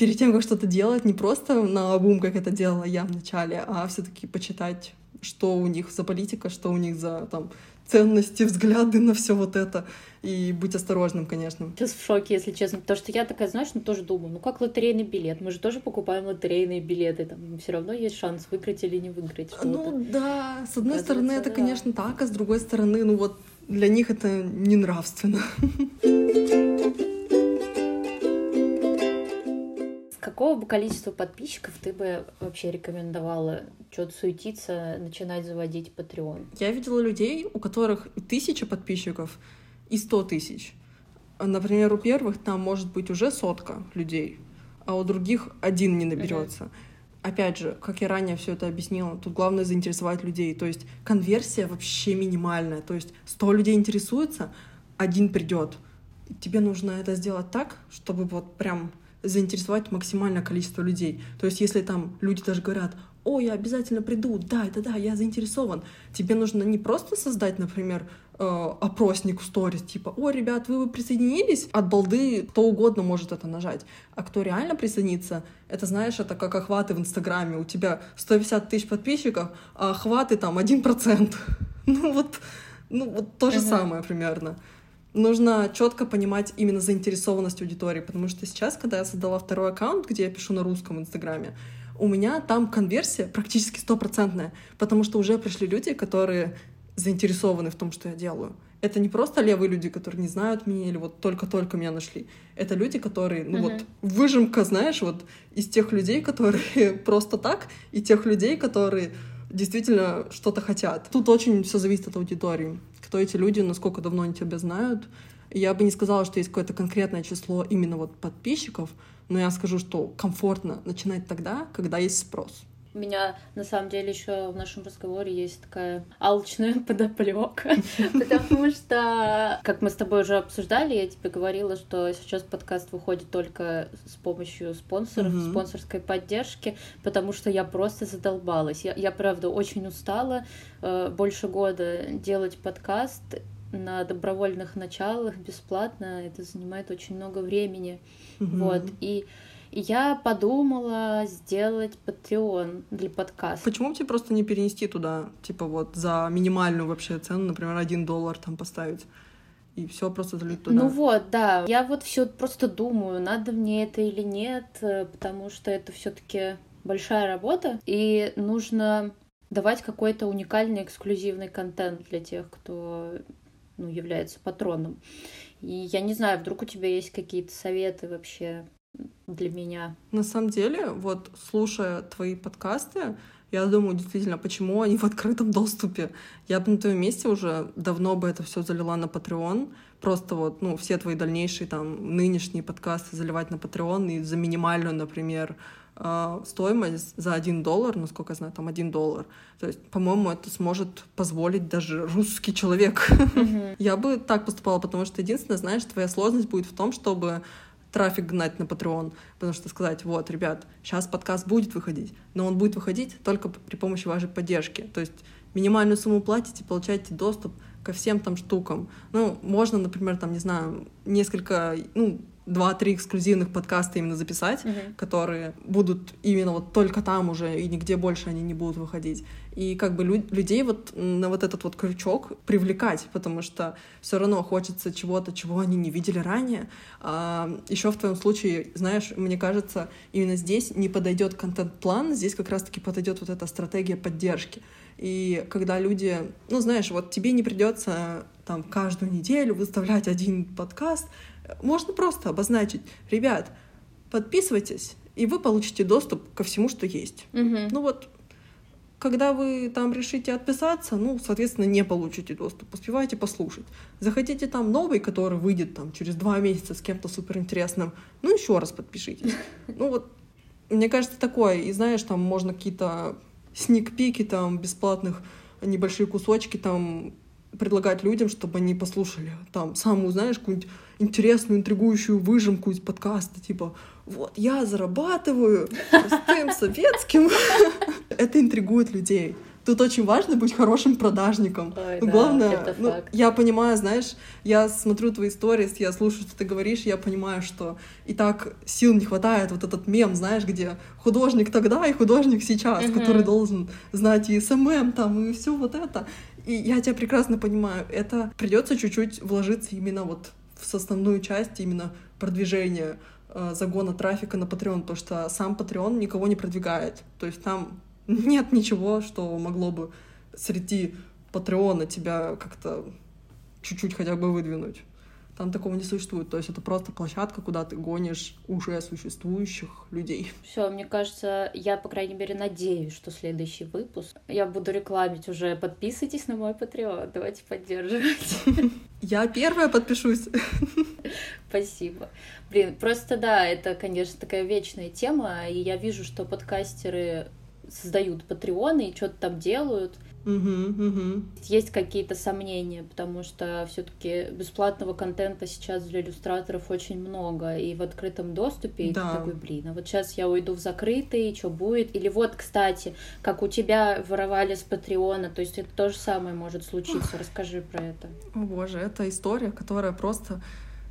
перед тем, как что-то делать, не просто на обум, как это делала я вначале, а все-таки почитать, что у них за политика, что у них за там ценности, взгляды на все вот это. И быть осторожным, конечно. Сейчас в шоке, если честно. Потому что я такая, знаешь, ну тоже думаю, ну как лотерейный билет. Мы же тоже покупаем лотерейные билеты. Там все равно есть шанс выиграть или не выиграть. Ну да, с одной стороны это, да. конечно, так, а с другой стороны, ну вот для них это не нравственно. какого бы количества подписчиков ты бы вообще рекомендовала что-то суетиться, начинать заводить Patreon? Я видела людей, у которых тысяча подписчиков, и сто тысяч. Например, у первых там может быть уже сотка людей, а у других один не наберется. Uh-huh. Опять же, как я ранее все это объяснила, тут главное заинтересовать людей. То есть конверсия вообще минимальная. То есть 100 людей интересуется, один придет. Тебе нужно это сделать так, чтобы вот прям заинтересовать максимальное количество людей. То есть если там люди даже говорят, о, я обязательно приду, да, это да, я заинтересован. Тебе нужно не просто создать, например, э, опросник в сторис, типа, о, ребят, вы бы присоединились? От балды кто угодно может это нажать. А кто реально присоединится, это, знаешь, это как охваты в Инстаграме. У тебя 150 тысяч подписчиков, а охваты там 1%. ну вот, ну вот то же самое примерно нужно четко понимать именно заинтересованность аудитории, потому что сейчас, когда я создала второй аккаунт, где я пишу на русском Инстаграме, у меня там конверсия практически стопроцентная, потому что уже пришли люди, которые заинтересованы в том, что я делаю. Это не просто левые люди, которые не знают меня или вот только-только меня нашли. Это люди, которые, ну uh-huh. вот, выжимка, знаешь, вот из тех людей, которые просто так, и тех людей, которые действительно что-то хотят. Тут очень все зависит от аудитории. Кто эти люди, насколько давно они тебя знают. Я бы не сказала, что есть какое-то конкретное число именно вот подписчиков, но я скажу, что комфортно начинать тогда, когда есть спрос. У меня на самом деле еще в нашем разговоре есть такая алчная подоплека, потому что, как мы с тобой уже обсуждали, я тебе говорила, что сейчас подкаст выходит только с помощью спонсоров, спонсорской поддержки, потому что я просто задолбалась. Я, я правда очень устала э, больше года делать подкаст на добровольных началах бесплатно. Это занимает очень много времени, вот. И и я подумала сделать Patreon для подкаста. Почему тебе просто не перенести туда, типа вот за минимальную вообще цену, например, один доллар там поставить? и все просто залить туда. Ну вот, да. Я вот все просто думаю, надо мне это или нет, э, потому что это все-таки большая работа, и нужно давать какой-то уникальный эксклюзивный контент для тех, кто ну, является патроном. И я не знаю, вдруг у тебя есть какие-то советы вообще для меня. На самом деле, вот слушая твои подкасты, я думаю, действительно, почему они в открытом доступе. Я бы на твоем месте уже давно бы это все залила на Patreon. Просто вот, ну, все твои дальнейшие там нынешние подкасты заливать на Patreon и за минимальную, например, э, стоимость за один доллар, насколько я знаю, там один доллар. То есть, по-моему, это сможет позволить даже русский человек. Mm-hmm. Я бы так поступала, потому что единственное, знаешь, твоя сложность будет в том, чтобы трафик гнать на Patreon, потому что сказать, вот, ребят, сейчас подкаст будет выходить, но он будет выходить только при помощи вашей поддержки. То есть минимальную сумму платите, получаете доступ ко всем там штукам. Ну, можно, например, там, не знаю, несколько, ну, два-три эксклюзивных подкаста именно записать, Мгм. которые будут именно вот только там уже, и нигде больше они не будут выходить. И как бы лю- людей вот на вот этот вот крючок привлекать, потому что все равно хочется чего-то, чего они не видели ранее. еще в твоем случае, знаешь, мне кажется, именно здесь не подойдет контент-план, здесь как раз-таки подойдет вот эта стратегия поддержки. И когда люди, ну знаешь, вот тебе не придется там каждую неделю выставлять один подкаст, можно просто обозначить, ребят, подписывайтесь, и вы получите доступ ко всему, что есть. Мгм. Ну вот, когда вы там решите отписаться, ну, соответственно, не получите доступ. Успевайте послушать. Захотите там новый, который выйдет там через два месяца с кем-то суперинтересным, ну, еще раз подпишитесь. Ну вот, мне кажется, такое. И знаешь, там можно какие-то сникпики там бесплатных, небольшие кусочки там предлагать людям, чтобы они послушали там самую, знаешь, какую-нибудь интересную, интригующую выжимку из подкаста, типа «Вот, я зарабатываю простым советским». Это интригует людей. Тут очень важно быть хорошим продажником. Ой, Ну, да, Главное, это ну, факт. я понимаю, знаешь, я смотрю твои истории, я слушаю, что ты говоришь, я понимаю, что и так сил не хватает, вот этот мем, знаешь, где художник тогда и художник сейчас, Мгм. который должен знать и SMM там, и все вот это. И я тебя прекрасно понимаю, это придется чуть-чуть вложиться именно вот в основную часть именно продвижения э, загона трафика на Patreon, потому что сам Patreon никого не продвигает. То есть там нет ничего, что могло бы среди Патреона тебя как-то чуть-чуть хотя бы выдвинуть. Там такого не существует. То есть это просто площадка, куда ты гонишь уже существующих людей. Все, мне кажется, я, по крайней мере, надеюсь, что следующий выпуск я буду рекламить уже. Подписывайтесь на мой Patreon, давайте поддерживать. Я первая подпишусь. Спасибо. Блин, просто да, это, конечно, такая вечная тема, и я вижу, что подкастеры создают патреоны и что-то там делают. Мгм, мгм. Есть какие-то сомнения, потому что все-таки бесплатного контента сейчас для иллюстраторов очень много, и в открытом доступе и ты Да. такой, блин, а вот сейчас я уйду в закрытый, что будет? Или вот, кстати, как у тебя воровали с Патреона, то есть это то же самое может случиться. Расскажи про это. О боже, это история, которая просто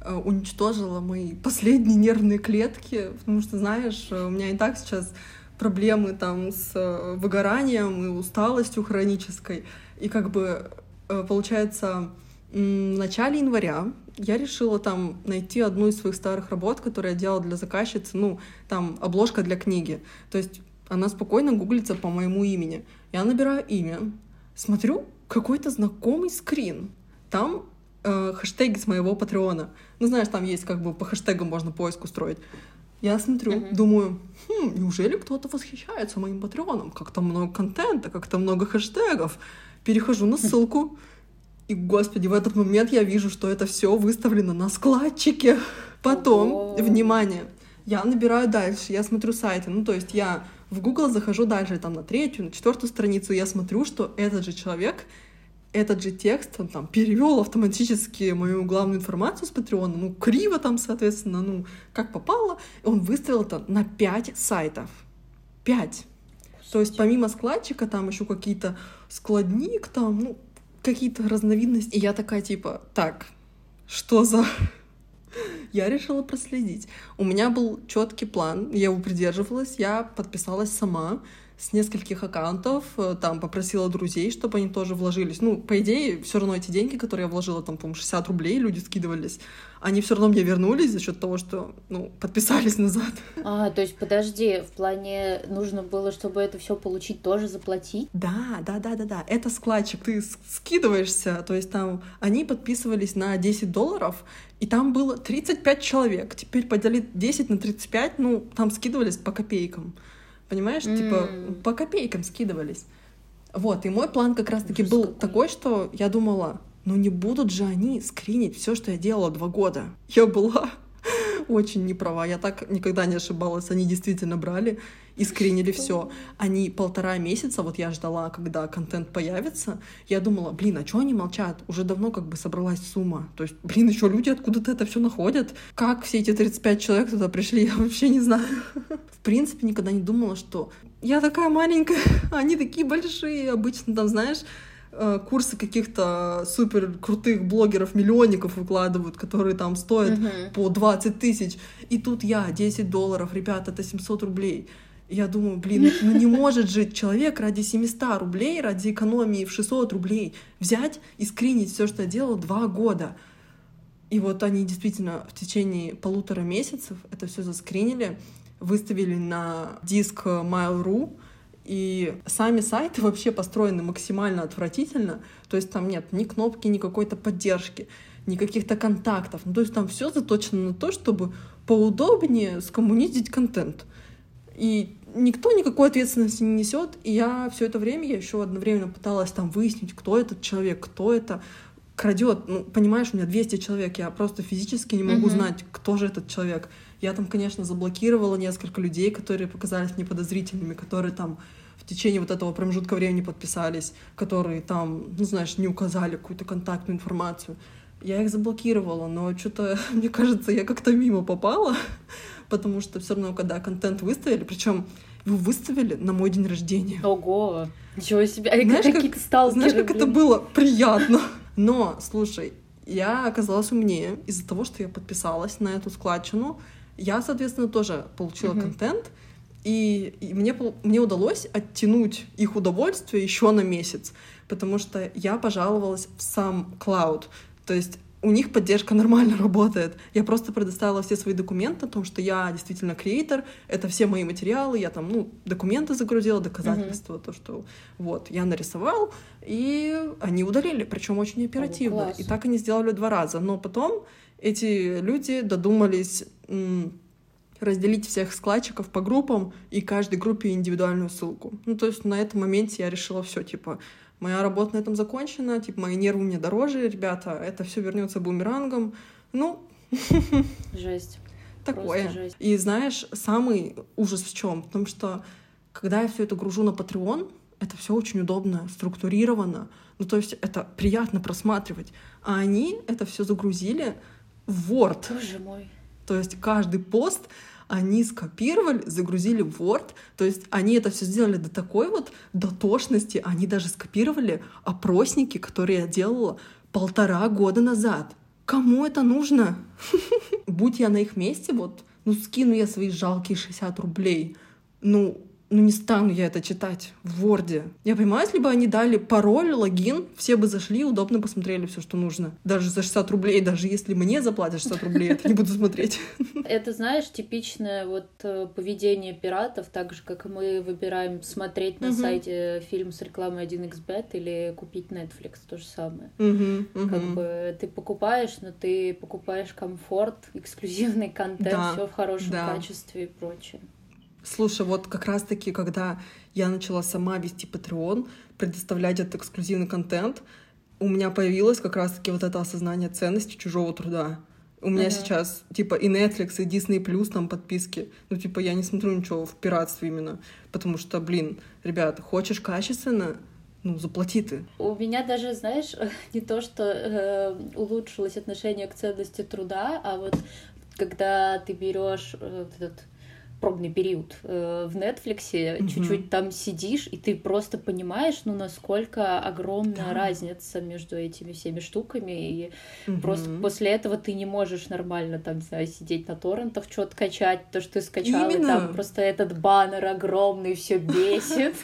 э, уничтожила мои последние нервные клетки, потому что, знаешь, э, у меня и так сейчас проблемы там с э, выгоранием и усталостью хронической. И как бы э, получается, в начале января я решила там найти одну из своих старых работ, которую я делала для заказчицы, ну, там, обложка для книги. То есть она спокойно гуглится по моему имени. Я набираю имя, смотрю, какой-то знакомый скрин. Там э, хэштеги с моего патреона. Ну, знаешь, там есть как бы по хэштегам можно поиск устроить. Я смотрю, Мгм. думаю, «Хм, неужели кто-то восхищается моим патреоном? Как-то много контента, как-то много хэштегов. Перехожу на ссылку, и, господи, в этот момент я вижу, что это все выставлено на складчике. Потом, Ого. внимание, я набираю дальше, я смотрю сайты. Ну, то есть я в Google захожу дальше, там, на третью, на четвертую страницу, я смотрю, что этот же человек, этот же текст, он там перевел автоматически мою главную информацию с Патреона, ну, криво там, соответственно, ну, как попало, он выставил это на пять сайтов. Пять. То есть помимо складчика там еще какие-то складник там, ну, какие-то разновидности. И я такая типа, так, что за... Я решила проследить. У меня был четкий план, я его придерживалась, я подписалась сама с нескольких аккаунтов, э, там попросила друзей, чтобы они тоже вложились. Ну, по идее, все равно эти деньги, которые я вложила, там, по-моему, 60 рублей, люди скидывались, они все равно мне вернулись за счет того, что, ну, подписались назад. А, то есть, подожди, в плане нужно было, чтобы это все получить, тоже заплатить? Да, да, да, да, да. Это складчик. Ты скидываешься, то есть там они подписывались на 10 долларов, и там было 35 человек. Теперь поделить 10 на 35, ну, там скидывались по копейкам. Понимаешь? Типа М. по копейкам скидывались. Вот, и мой план как раз-таки был какой. такой, что я думала, ну не будут же они скринить все, что я делала два года. Я была очень неправа. Я так никогда не ошибалась. Они действительно брали и скринили все. Они полтора месяца, вот я ждала, когда контент появится. Я думала, блин, а что они молчат? Уже давно как бы собралась сумма. То есть, блин, еще люди откуда-то это все находят. Как все эти 35 человек туда пришли, я вообще не знаю. В принципе, никогда не думала, что я такая маленькая, они такие большие. Обычно там, знаешь, э, курсы каких-то супер крутых блогеров-миллионников выкладывают, которые там стоят Мгм. по 20 тысяч. И тут я 10 долларов, ребята, это 700 рублей. Я думаю, блин, ну не может же человек ради 700 рублей, ради экономии в 600 рублей взять и скринить все, что я делала два года. И вот они действительно в течение полутора месяцев это все заскринили, выставили на диск Mail.ru, и сами сайты вообще построены максимально отвратительно. То есть там нет ни кнопки, ни какой-то поддержки, ни каких-то контактов. Ну, то есть там все заточено на то, чтобы поудобнее скоммунизить контент. И никто никакой ответственности не несет. И я все это время, я еще одновременно пыталась там выяснить, кто этот человек, кто это крадет. Ну, понимаешь, у меня 200 человек, я просто физически не могу Мгм. знать, кто же этот человек. Я там, конечно, заблокировала несколько людей, которые показались мне подозрительными, которые там в течение вот этого промежутка времени подписались, которые там, ну, знаешь, не указали какую-то контактную информацию. Я их заблокировала, но что-то, мне кажется, я как-то мимо попала, потому что все равно, когда контент выставили, причем его выставили на мой день рождения. Ого, ничего себе. А Знаешь, как- сталкеры, Знаешь, как это блин. было приятно. Но, слушай, я оказалась умнее из-за того, что я подписалась на эту складчину. Я, соответственно, тоже получила Мгм. контент, и, и мне, мне удалось оттянуть их удовольствие еще на месяц, потому что я пожаловалась в сам Cloud. То есть у них поддержка нормально работает. Я просто предоставила все свои документы о том, что я действительно креатор, это все мои материалы, я там, ну, документы загрузила, доказательства, то, что вот, я нарисовал, и они удалили, причем очень оперативно. класс. и так они сделали два раза. Но потом эти люди додумались разделить всех складчиков по группам и каждой группе индивидуальную ссылку. Ну, то есть на этом моменте я решила все, типа, моя работа на этом закончена, типа, мои нервы мне дороже, ребята, это все вернется бумерангом. Ну, Жесть. такое. Жесть. И знаешь, самый ужас в чем? В том, что когда я все это гружу на Patreon, это все очень удобно, структурировано. Ну, то есть это приятно просматривать. А они это все загрузили в Word. Боже мой. То есть каждый пост они скопировали, загрузили в Word. То есть они это все сделали до такой вот дотошности. Они даже скопировали опросники, которые я делала полтора года назад. Кому это нужно? Будь я на их месте, вот, ну, скину я свои жалкие 60 рублей. Ну, ну не стану я это читать в Word. Я понимаю, если бы они дали пароль, логин, все бы зашли, удобно посмотрели все, что нужно. Даже за 60 рублей, даже если мне заплатят 60 рублей, это не буду смотреть. Это, знаешь, типичное вот э, поведение пиратов, так же, как и мы выбираем смотреть на сайте фильм с рекламой 1xbet или купить Netflix, то же самое. Как бы ты покупаешь, но ты покупаешь комфорт, эксклюзивный контент, Да, все в хорошем да. качестве и прочее. Слушай, вот как раз-таки, когда я начала сама вести Patreon, предоставлять этот эксклюзивный контент, у меня появилось как раз-таки вот это осознание ценности чужого труда. У меня Ага. сейчас, типа, и Netflix, и Disney Plus там подписки. Ну, типа, я не смотрю ничего в пиратстве именно. Потому что, блин, ребят, хочешь качественно, ну, заплати ты. У меня даже, знаешь, не то, что э, улучшилось отношение к ценности труда, а вот когда ты берешь э, этот пробный период э, в Нетфликсе, Мгм. чуть-чуть там сидишь, и ты просто понимаешь, ну, насколько огромная Да. разница между этими всеми штуками, и просто Мгм. после этого ты не можешь нормально там, не знаю, сидеть на торрентах, что-то качать, то, что ты скачал, и Именно. там просто этот баннер огромный все бесит.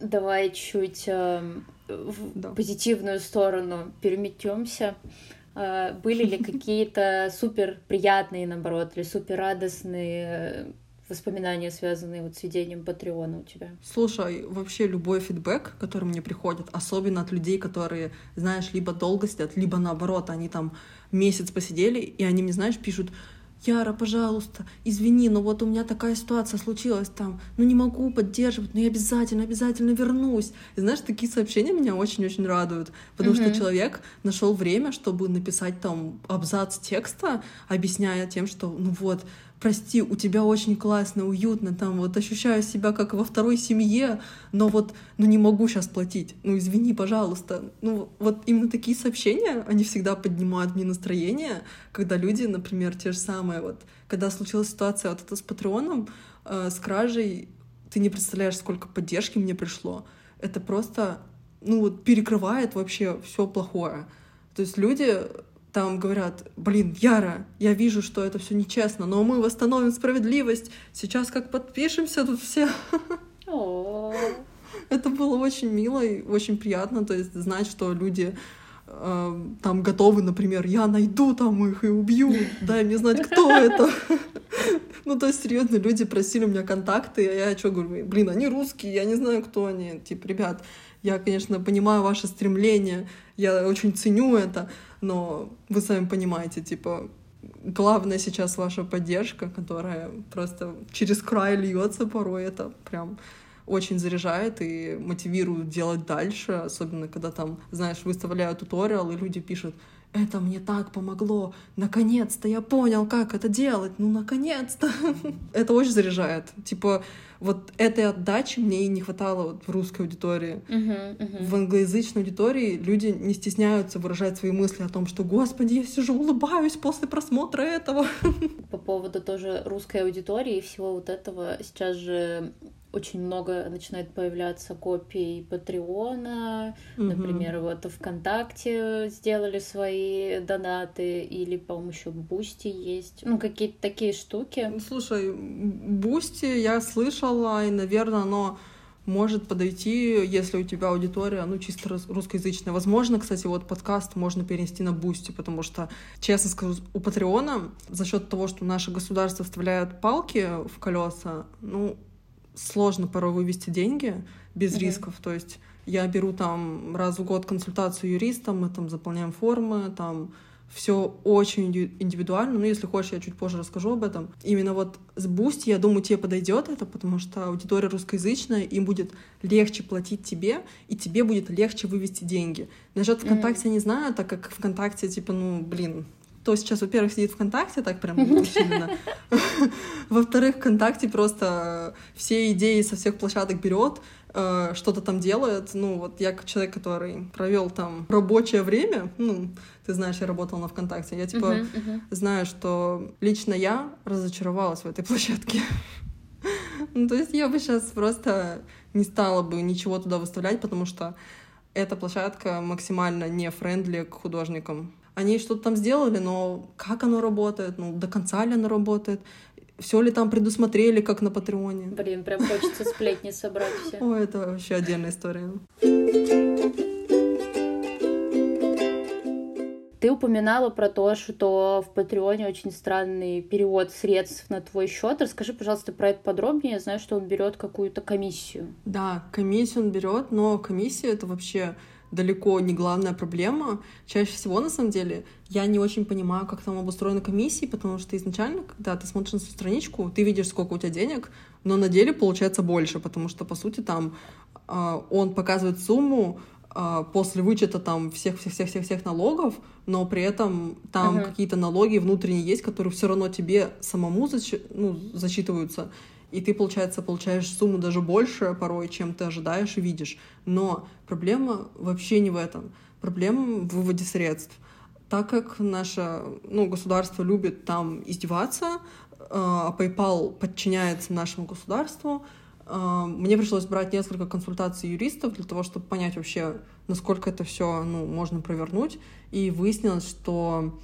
Давай чуть эм, в позитивную сторону переметемся. Э, Были ли какие-то супер приятные, наоборот, или супер радостные э, воспоминания, связанные вот с ведением Патреона у тебя? Слушай, вообще любой фидбэк, который мне приходит, особенно от людей, которые, знаешь, либо долго сидят, либо наоборот, они там месяц посидели, и они мне, знаешь, пишут, Яра, пожалуйста, извини, но вот у меня такая ситуация случилась там, ну не могу поддерживать, но я обязательно, обязательно вернусь. И знаешь, такие сообщения меня очень-очень радуют, потому Мгм. что человек нашел время, чтобы написать там абзац текста, объясняя тем, что, ну вот, прости, у тебя очень классно, уютно, там вот ощущаю себя как во второй семье, но вот, ну не могу сейчас платить, ну извини, пожалуйста. Ну вот именно такие сообщения, они всегда поднимают мне настроение, когда люди, например, те же самые, вот, когда случилась ситуация вот это с Патреоном, э, с кражей, ты не представляешь, сколько поддержки мне пришло. Это просто, ну, вот перекрывает вообще все плохое. То есть люди там говорят, блин, Яра, я вижу, что это все нечестно, но мы восстановим справедливость. Сейчас как подпишемся тут все. Это было очень мило и очень приятно, то есть знать, что люди э, там готовы, например, я найду там их и убью, дай мне знать, кто это. Ну, то есть, серьезно, люди просили у меня контакты, а я что говорю, блин, они русские, я не знаю, кто они. Типа, ребят, я, конечно, понимаю ваше стремление, я очень ценю это, но вы сами понимаете, типа, главное сейчас ваша поддержка, которая просто через край льется порой, это прям очень заряжает и мотивирует делать дальше, особенно когда там, знаешь, выставляют туториал, и люди пишут, это мне так помогло, наконец-то я понял, как это делать, ну, наконец-то. это очень заряжает. Типа, вот этой отдачи мне и не хватало вот в русской аудитории. Uh-huh, uh-huh. В англоязычной аудитории люди не стесняются выражать свои мысли о том, что, господи, я сижу, улыбаюсь после просмотра этого. По поводу тоже русской аудитории и всего вот этого, сейчас же очень много начинает появляться копий Patreon а, угу. например, вот ВКонтакте сделали свои донаты, или, по-моему, еще Boosty есть, ну, какие-то такие штуки. Слушай, Boosty я слышала, и, наверное, оно может подойти, если у тебя аудитория, ну, чисто русскоязычная. Возможно, кстати, вот подкаст можно перенести на Boosty, потому что, честно скажу, у Patreon а за счет того, что наше государство вставляет палки в колеса, ну, сложно порой вывести деньги без mm-hmm. рисков. То есть я беру там раз в год консультацию юристом, мы там заполняем формы, там все очень индивидуально. Ну, если хочешь, я чуть позже расскажу об этом. Именно вот с Boosty, я думаю, тебе подойдет это, потому что аудитория русскоязычная, им будет легче платить тебе, и тебе будет легче вывести деньги. Насчет ВКонтакте mm-hmm. я не знаю, так как ВКонтакте, типа, ну, блин, кто сейчас, во-первых, сидит ВКонтакте, так прям усиленно. Во-вторых, ВКонтакте просто все идеи со всех площадок берет, э, что-то там делает. Ну, вот я как человек, который провел там рабочее время, ну, ты знаешь, я работала на ВКонтакте, я типа uh-huh, uh-huh. знаю, что лично я разочаровалась в этой площадке. ну, то есть я бы сейчас просто не стала бы ничего туда выставлять, потому что эта площадка максимально не френдли к художникам они что-то там сделали, но как оно работает, ну, до конца ли оно работает, все ли там предусмотрели, как на Патреоне. Блин, прям хочется сплетни собрать все. О, это вообще отдельная история. Ты упоминала про то, что в Патреоне очень странный перевод средств на твой счет. Расскажи, пожалуйста, про это подробнее. Я знаю, что он берет какую-то комиссию. Да, комиссию он берет, но комиссия это вообще далеко не главная проблема. Чаще всего, на самом деле, я не очень понимаю, как там обустроены комиссии, потому что изначально, когда ты смотришь на свою страничку, ты видишь, сколько у тебя денег, но на деле получается больше, потому что, по сути, там э, он показывает сумму э, после вычета там всех-всех-всех-всех налогов, но при этом там uh-huh. какие-то налоги внутренние есть, которые все равно тебе самому зач... ну, зачитываются и ты, получается, получаешь сумму даже больше порой, чем ты ожидаешь и видишь. Но проблема вообще не в этом. Проблема в выводе средств. Так как наше ну, государство любит там издеваться, э, а PayPal подчиняется нашему государству, э, мне пришлось брать несколько консультаций юристов для того, чтобы понять вообще, насколько это все ну, можно провернуть. И выяснилось, что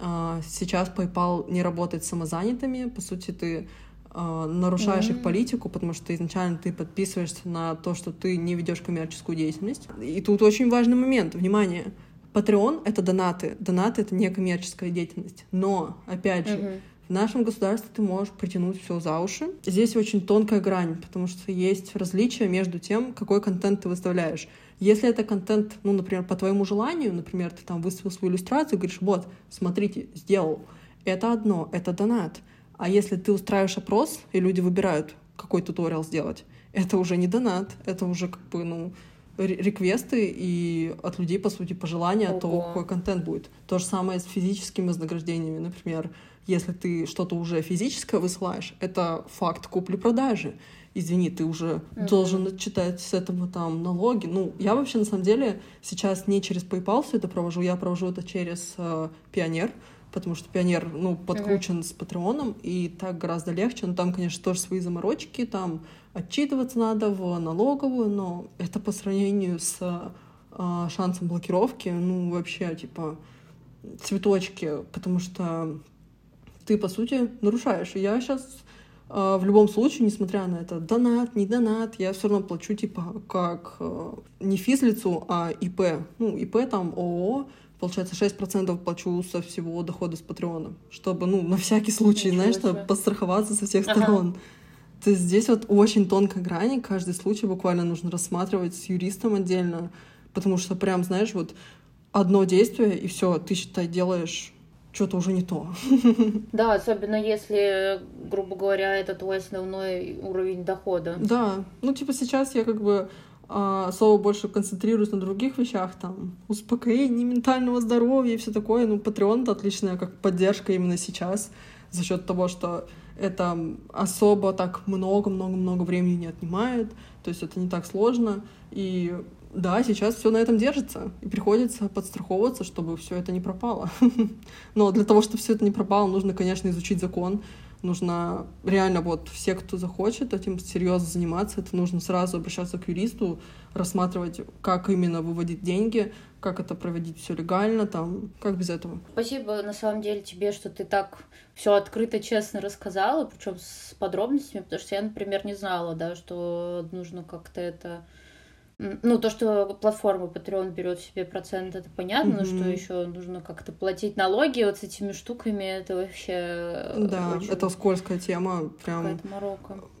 э, сейчас PayPal не работает с самозанятыми. По сути, ты нарушаешь mm-hmm. их политику, потому что изначально ты подписываешься на то, что ты не ведешь коммерческую деятельность. И тут очень важный момент, внимание. Patreon — это донаты. Донаты — это не коммерческая деятельность. Но, опять же, mm-hmm. в нашем государстве ты можешь притянуть все за уши. Здесь очень тонкая грань, потому что есть различия между тем, какой контент ты выставляешь. Если это контент, ну, например, по твоему желанию, например, ты там выставил свою иллюстрацию говоришь, вот, смотрите, сделал. Это одно, это донат. А если ты устраиваешь опрос, и люди выбирают, какой туториал сделать, это уже не донат, это уже как бы, ну, реквесты и от людей, по сути, пожелания Ого. того, какой контент будет. То же самое с физическими вознаграждениями. Например, если ты что-то уже физическое высылаешь, это факт купли-продажи. Извини, ты уже mm-hmm. должен отчитать с этого там налоги. Ну, я вообще на самом деле сейчас не через PayPal все это провожу, я провожу это через э, Пионер. Потому что Пионер, ну, подкручен mm-hmm. с Патреоном, и так гораздо легче. Но там, конечно, тоже свои заморочки, там отчитываться надо в налоговую, но это по сравнению с э, шансом блокировки, ну, вообще, типа, цветочки, потому что ты, по сути, нарушаешь. И я сейчас э, в любом случае, несмотря на это донат, не донат, я все равно плачу, типа, как э, не физлицу, а ИП. Ну, ИП там ООО, получается, 6% плачу со всего дохода с Патреона, чтобы, ну, на всякий случай, Ничего знаешь, чтобы подстраховаться со всех сторон. Ага. То есть здесь вот очень тонкая грань, каждый случай буквально нужно рассматривать с юристом отдельно, потому что прям, знаешь, вот одно действие, и все, ты, считай, делаешь что-то уже не то. Да, особенно если, грубо говоря, это твой основной уровень дохода. Да, ну типа сейчас я как бы а, больше концентрируюсь на других вещах, там, успокоение ментального здоровья и все такое. Ну, Patreon — это отличная как поддержка именно сейчас за счет того, что это особо так много-много-много времени не отнимает, то есть это не так сложно, и да, сейчас все на этом держится, и приходится подстраховываться, чтобы все это не пропало. Но для того, чтобы все это не пропало, нужно, конечно, изучить закон, нужно реально вот все, кто захочет этим серьезно заниматься, это нужно сразу обращаться к юристу, рассматривать, как именно выводить деньги, как это проводить все легально, там, как без этого. Спасибо на самом деле тебе, что ты так все открыто, честно рассказала, причем с подробностями, потому что я, например, не знала, да, что нужно как-то это ну, то, что платформа Patreon берет себе процент, это понятно, mm-hmm. но что еще нужно как-то платить налоги вот с этими штуками, это вообще... Э, да, очень... это скользкая тема, прям...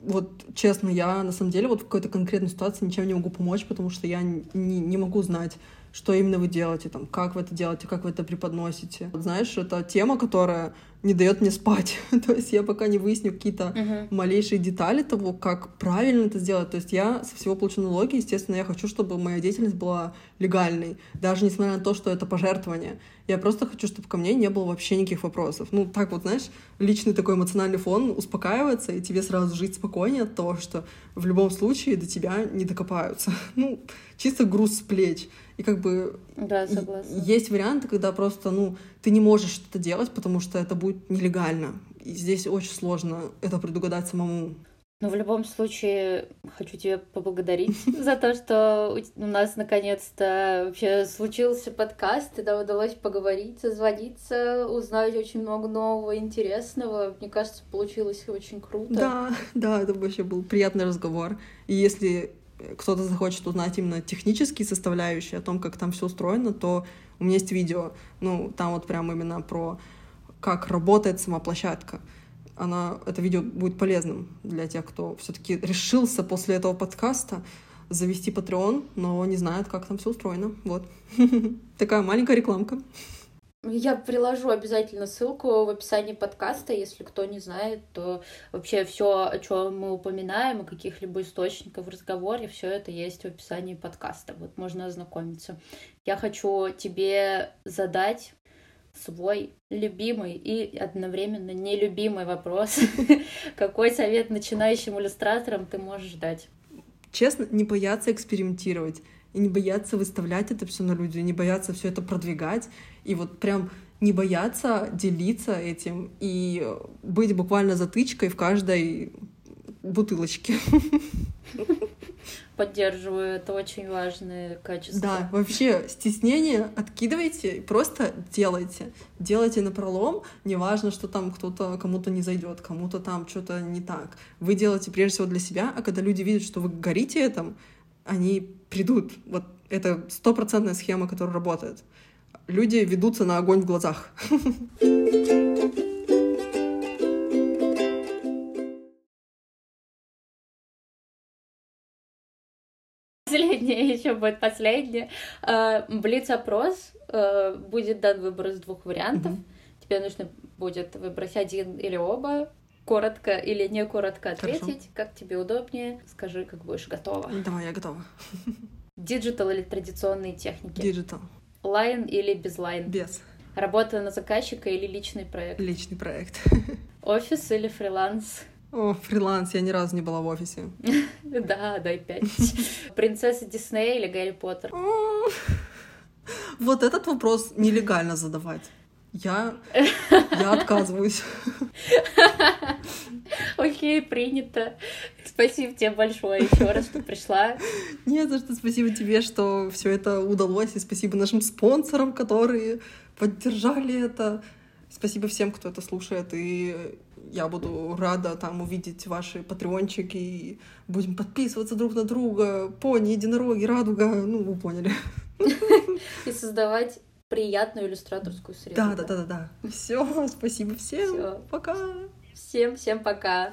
Вот, честно, я на самом деле вот в какой-то конкретной ситуации ничем не могу помочь, потому что я не, не могу знать, что именно вы делаете, там, как вы это делаете, как вы это преподносите. Знаешь, это тема, которая не дает мне спать. то есть я пока не выясню какие-то uh-huh. малейшие детали того, как правильно это сделать. То есть я со всего получу налоги, естественно, я хочу, чтобы моя деятельность была легальной, даже несмотря на то, что это пожертвование. Я просто хочу, чтобы ко мне не было вообще никаких вопросов. Ну, так вот, знаешь, личный такой эмоциональный фон успокаивается, и тебе сразу жить спокойнее от того, что в любом случае до тебя не докопаются. ну, чисто груз с плеч. И как бы да, согласна. есть варианты, когда просто, ну, ты не можешь что-то делать, потому что это будет нелегально. И здесь очень сложно это предугадать самому. Но в любом случае хочу тебя поблагодарить за то, что у нас наконец-то вообще случился подкаст, и нам удалось поговорить, созвониться, узнать очень много нового, интересного. Мне кажется, получилось очень круто. Да, да, это вообще был приятный разговор. И если кто-то захочет узнать именно технические составляющие, о том, как там все устроено, то у меня есть видео, ну, там вот прям именно про как работает сама площадка. Она, это видео будет полезным для тех, кто все-таки решился после этого подкаста завести Patreon, но не знает, как там все устроено. Вот. Такая маленькая рекламка. Я приложу обязательно ссылку в описании подкаста, если кто не знает, то вообще все, о чем мы упоминаем, о каких-либо источниках в разговоре, все это есть в описании подкаста. Вот можно ознакомиться. Я хочу тебе задать свой любимый и одновременно нелюбимый вопрос. Какой совет начинающим иллюстраторам ты можешь дать? Честно, не бояться экспериментировать и не бояться выставлять это все на люди, не бояться все это продвигать, и вот прям не бояться делиться этим и быть буквально затычкой в каждой бутылочке. Поддерживаю, это очень важное качество. Да, вообще стеснение откидывайте и просто делайте. Делайте на пролом, неважно, что там кто-то кому-то не зайдет, кому-то там что-то не так. Вы делаете прежде всего для себя, а когда люди видят, что вы горите этим, они придут. Вот это стопроцентная схема, которая работает. Люди ведутся на огонь в глазах. еще будет последнее. Э, Блиц-опрос. Э, будет дан выбор из двух вариантов. Тебе нужно будет выбрать один или оба коротко или не коротко ответить, Хорошо. как тебе удобнее. Скажи, как будешь готова. Давай, я готова. Digital или традиционные техники? Digital. Line или без line? Без. Работа на заказчика или личный проект? Личный проект. Офис или фриланс? О, фриланс, я ни разу не была в офисе. Да, дай пять. Принцесса Диснея или Гарри Поттер? Вот этот вопрос нелегально задавать. Я, я отказываюсь. Окей, принято. Спасибо тебе большое еще раз, что пришла. Нет, за что спасибо тебе, что все это удалось, и спасибо нашим спонсорам, которые поддержали это. Спасибо всем, кто это слушает, и я буду рада там увидеть ваши патреончики, и будем подписываться друг на друга, пони, единороги, радуга, ну, вы поняли. И создавать приятную иллюстраторскую среду. Да, да, да, да, да. Все, спасибо всем. Всё. Пока. Всем, всем пока.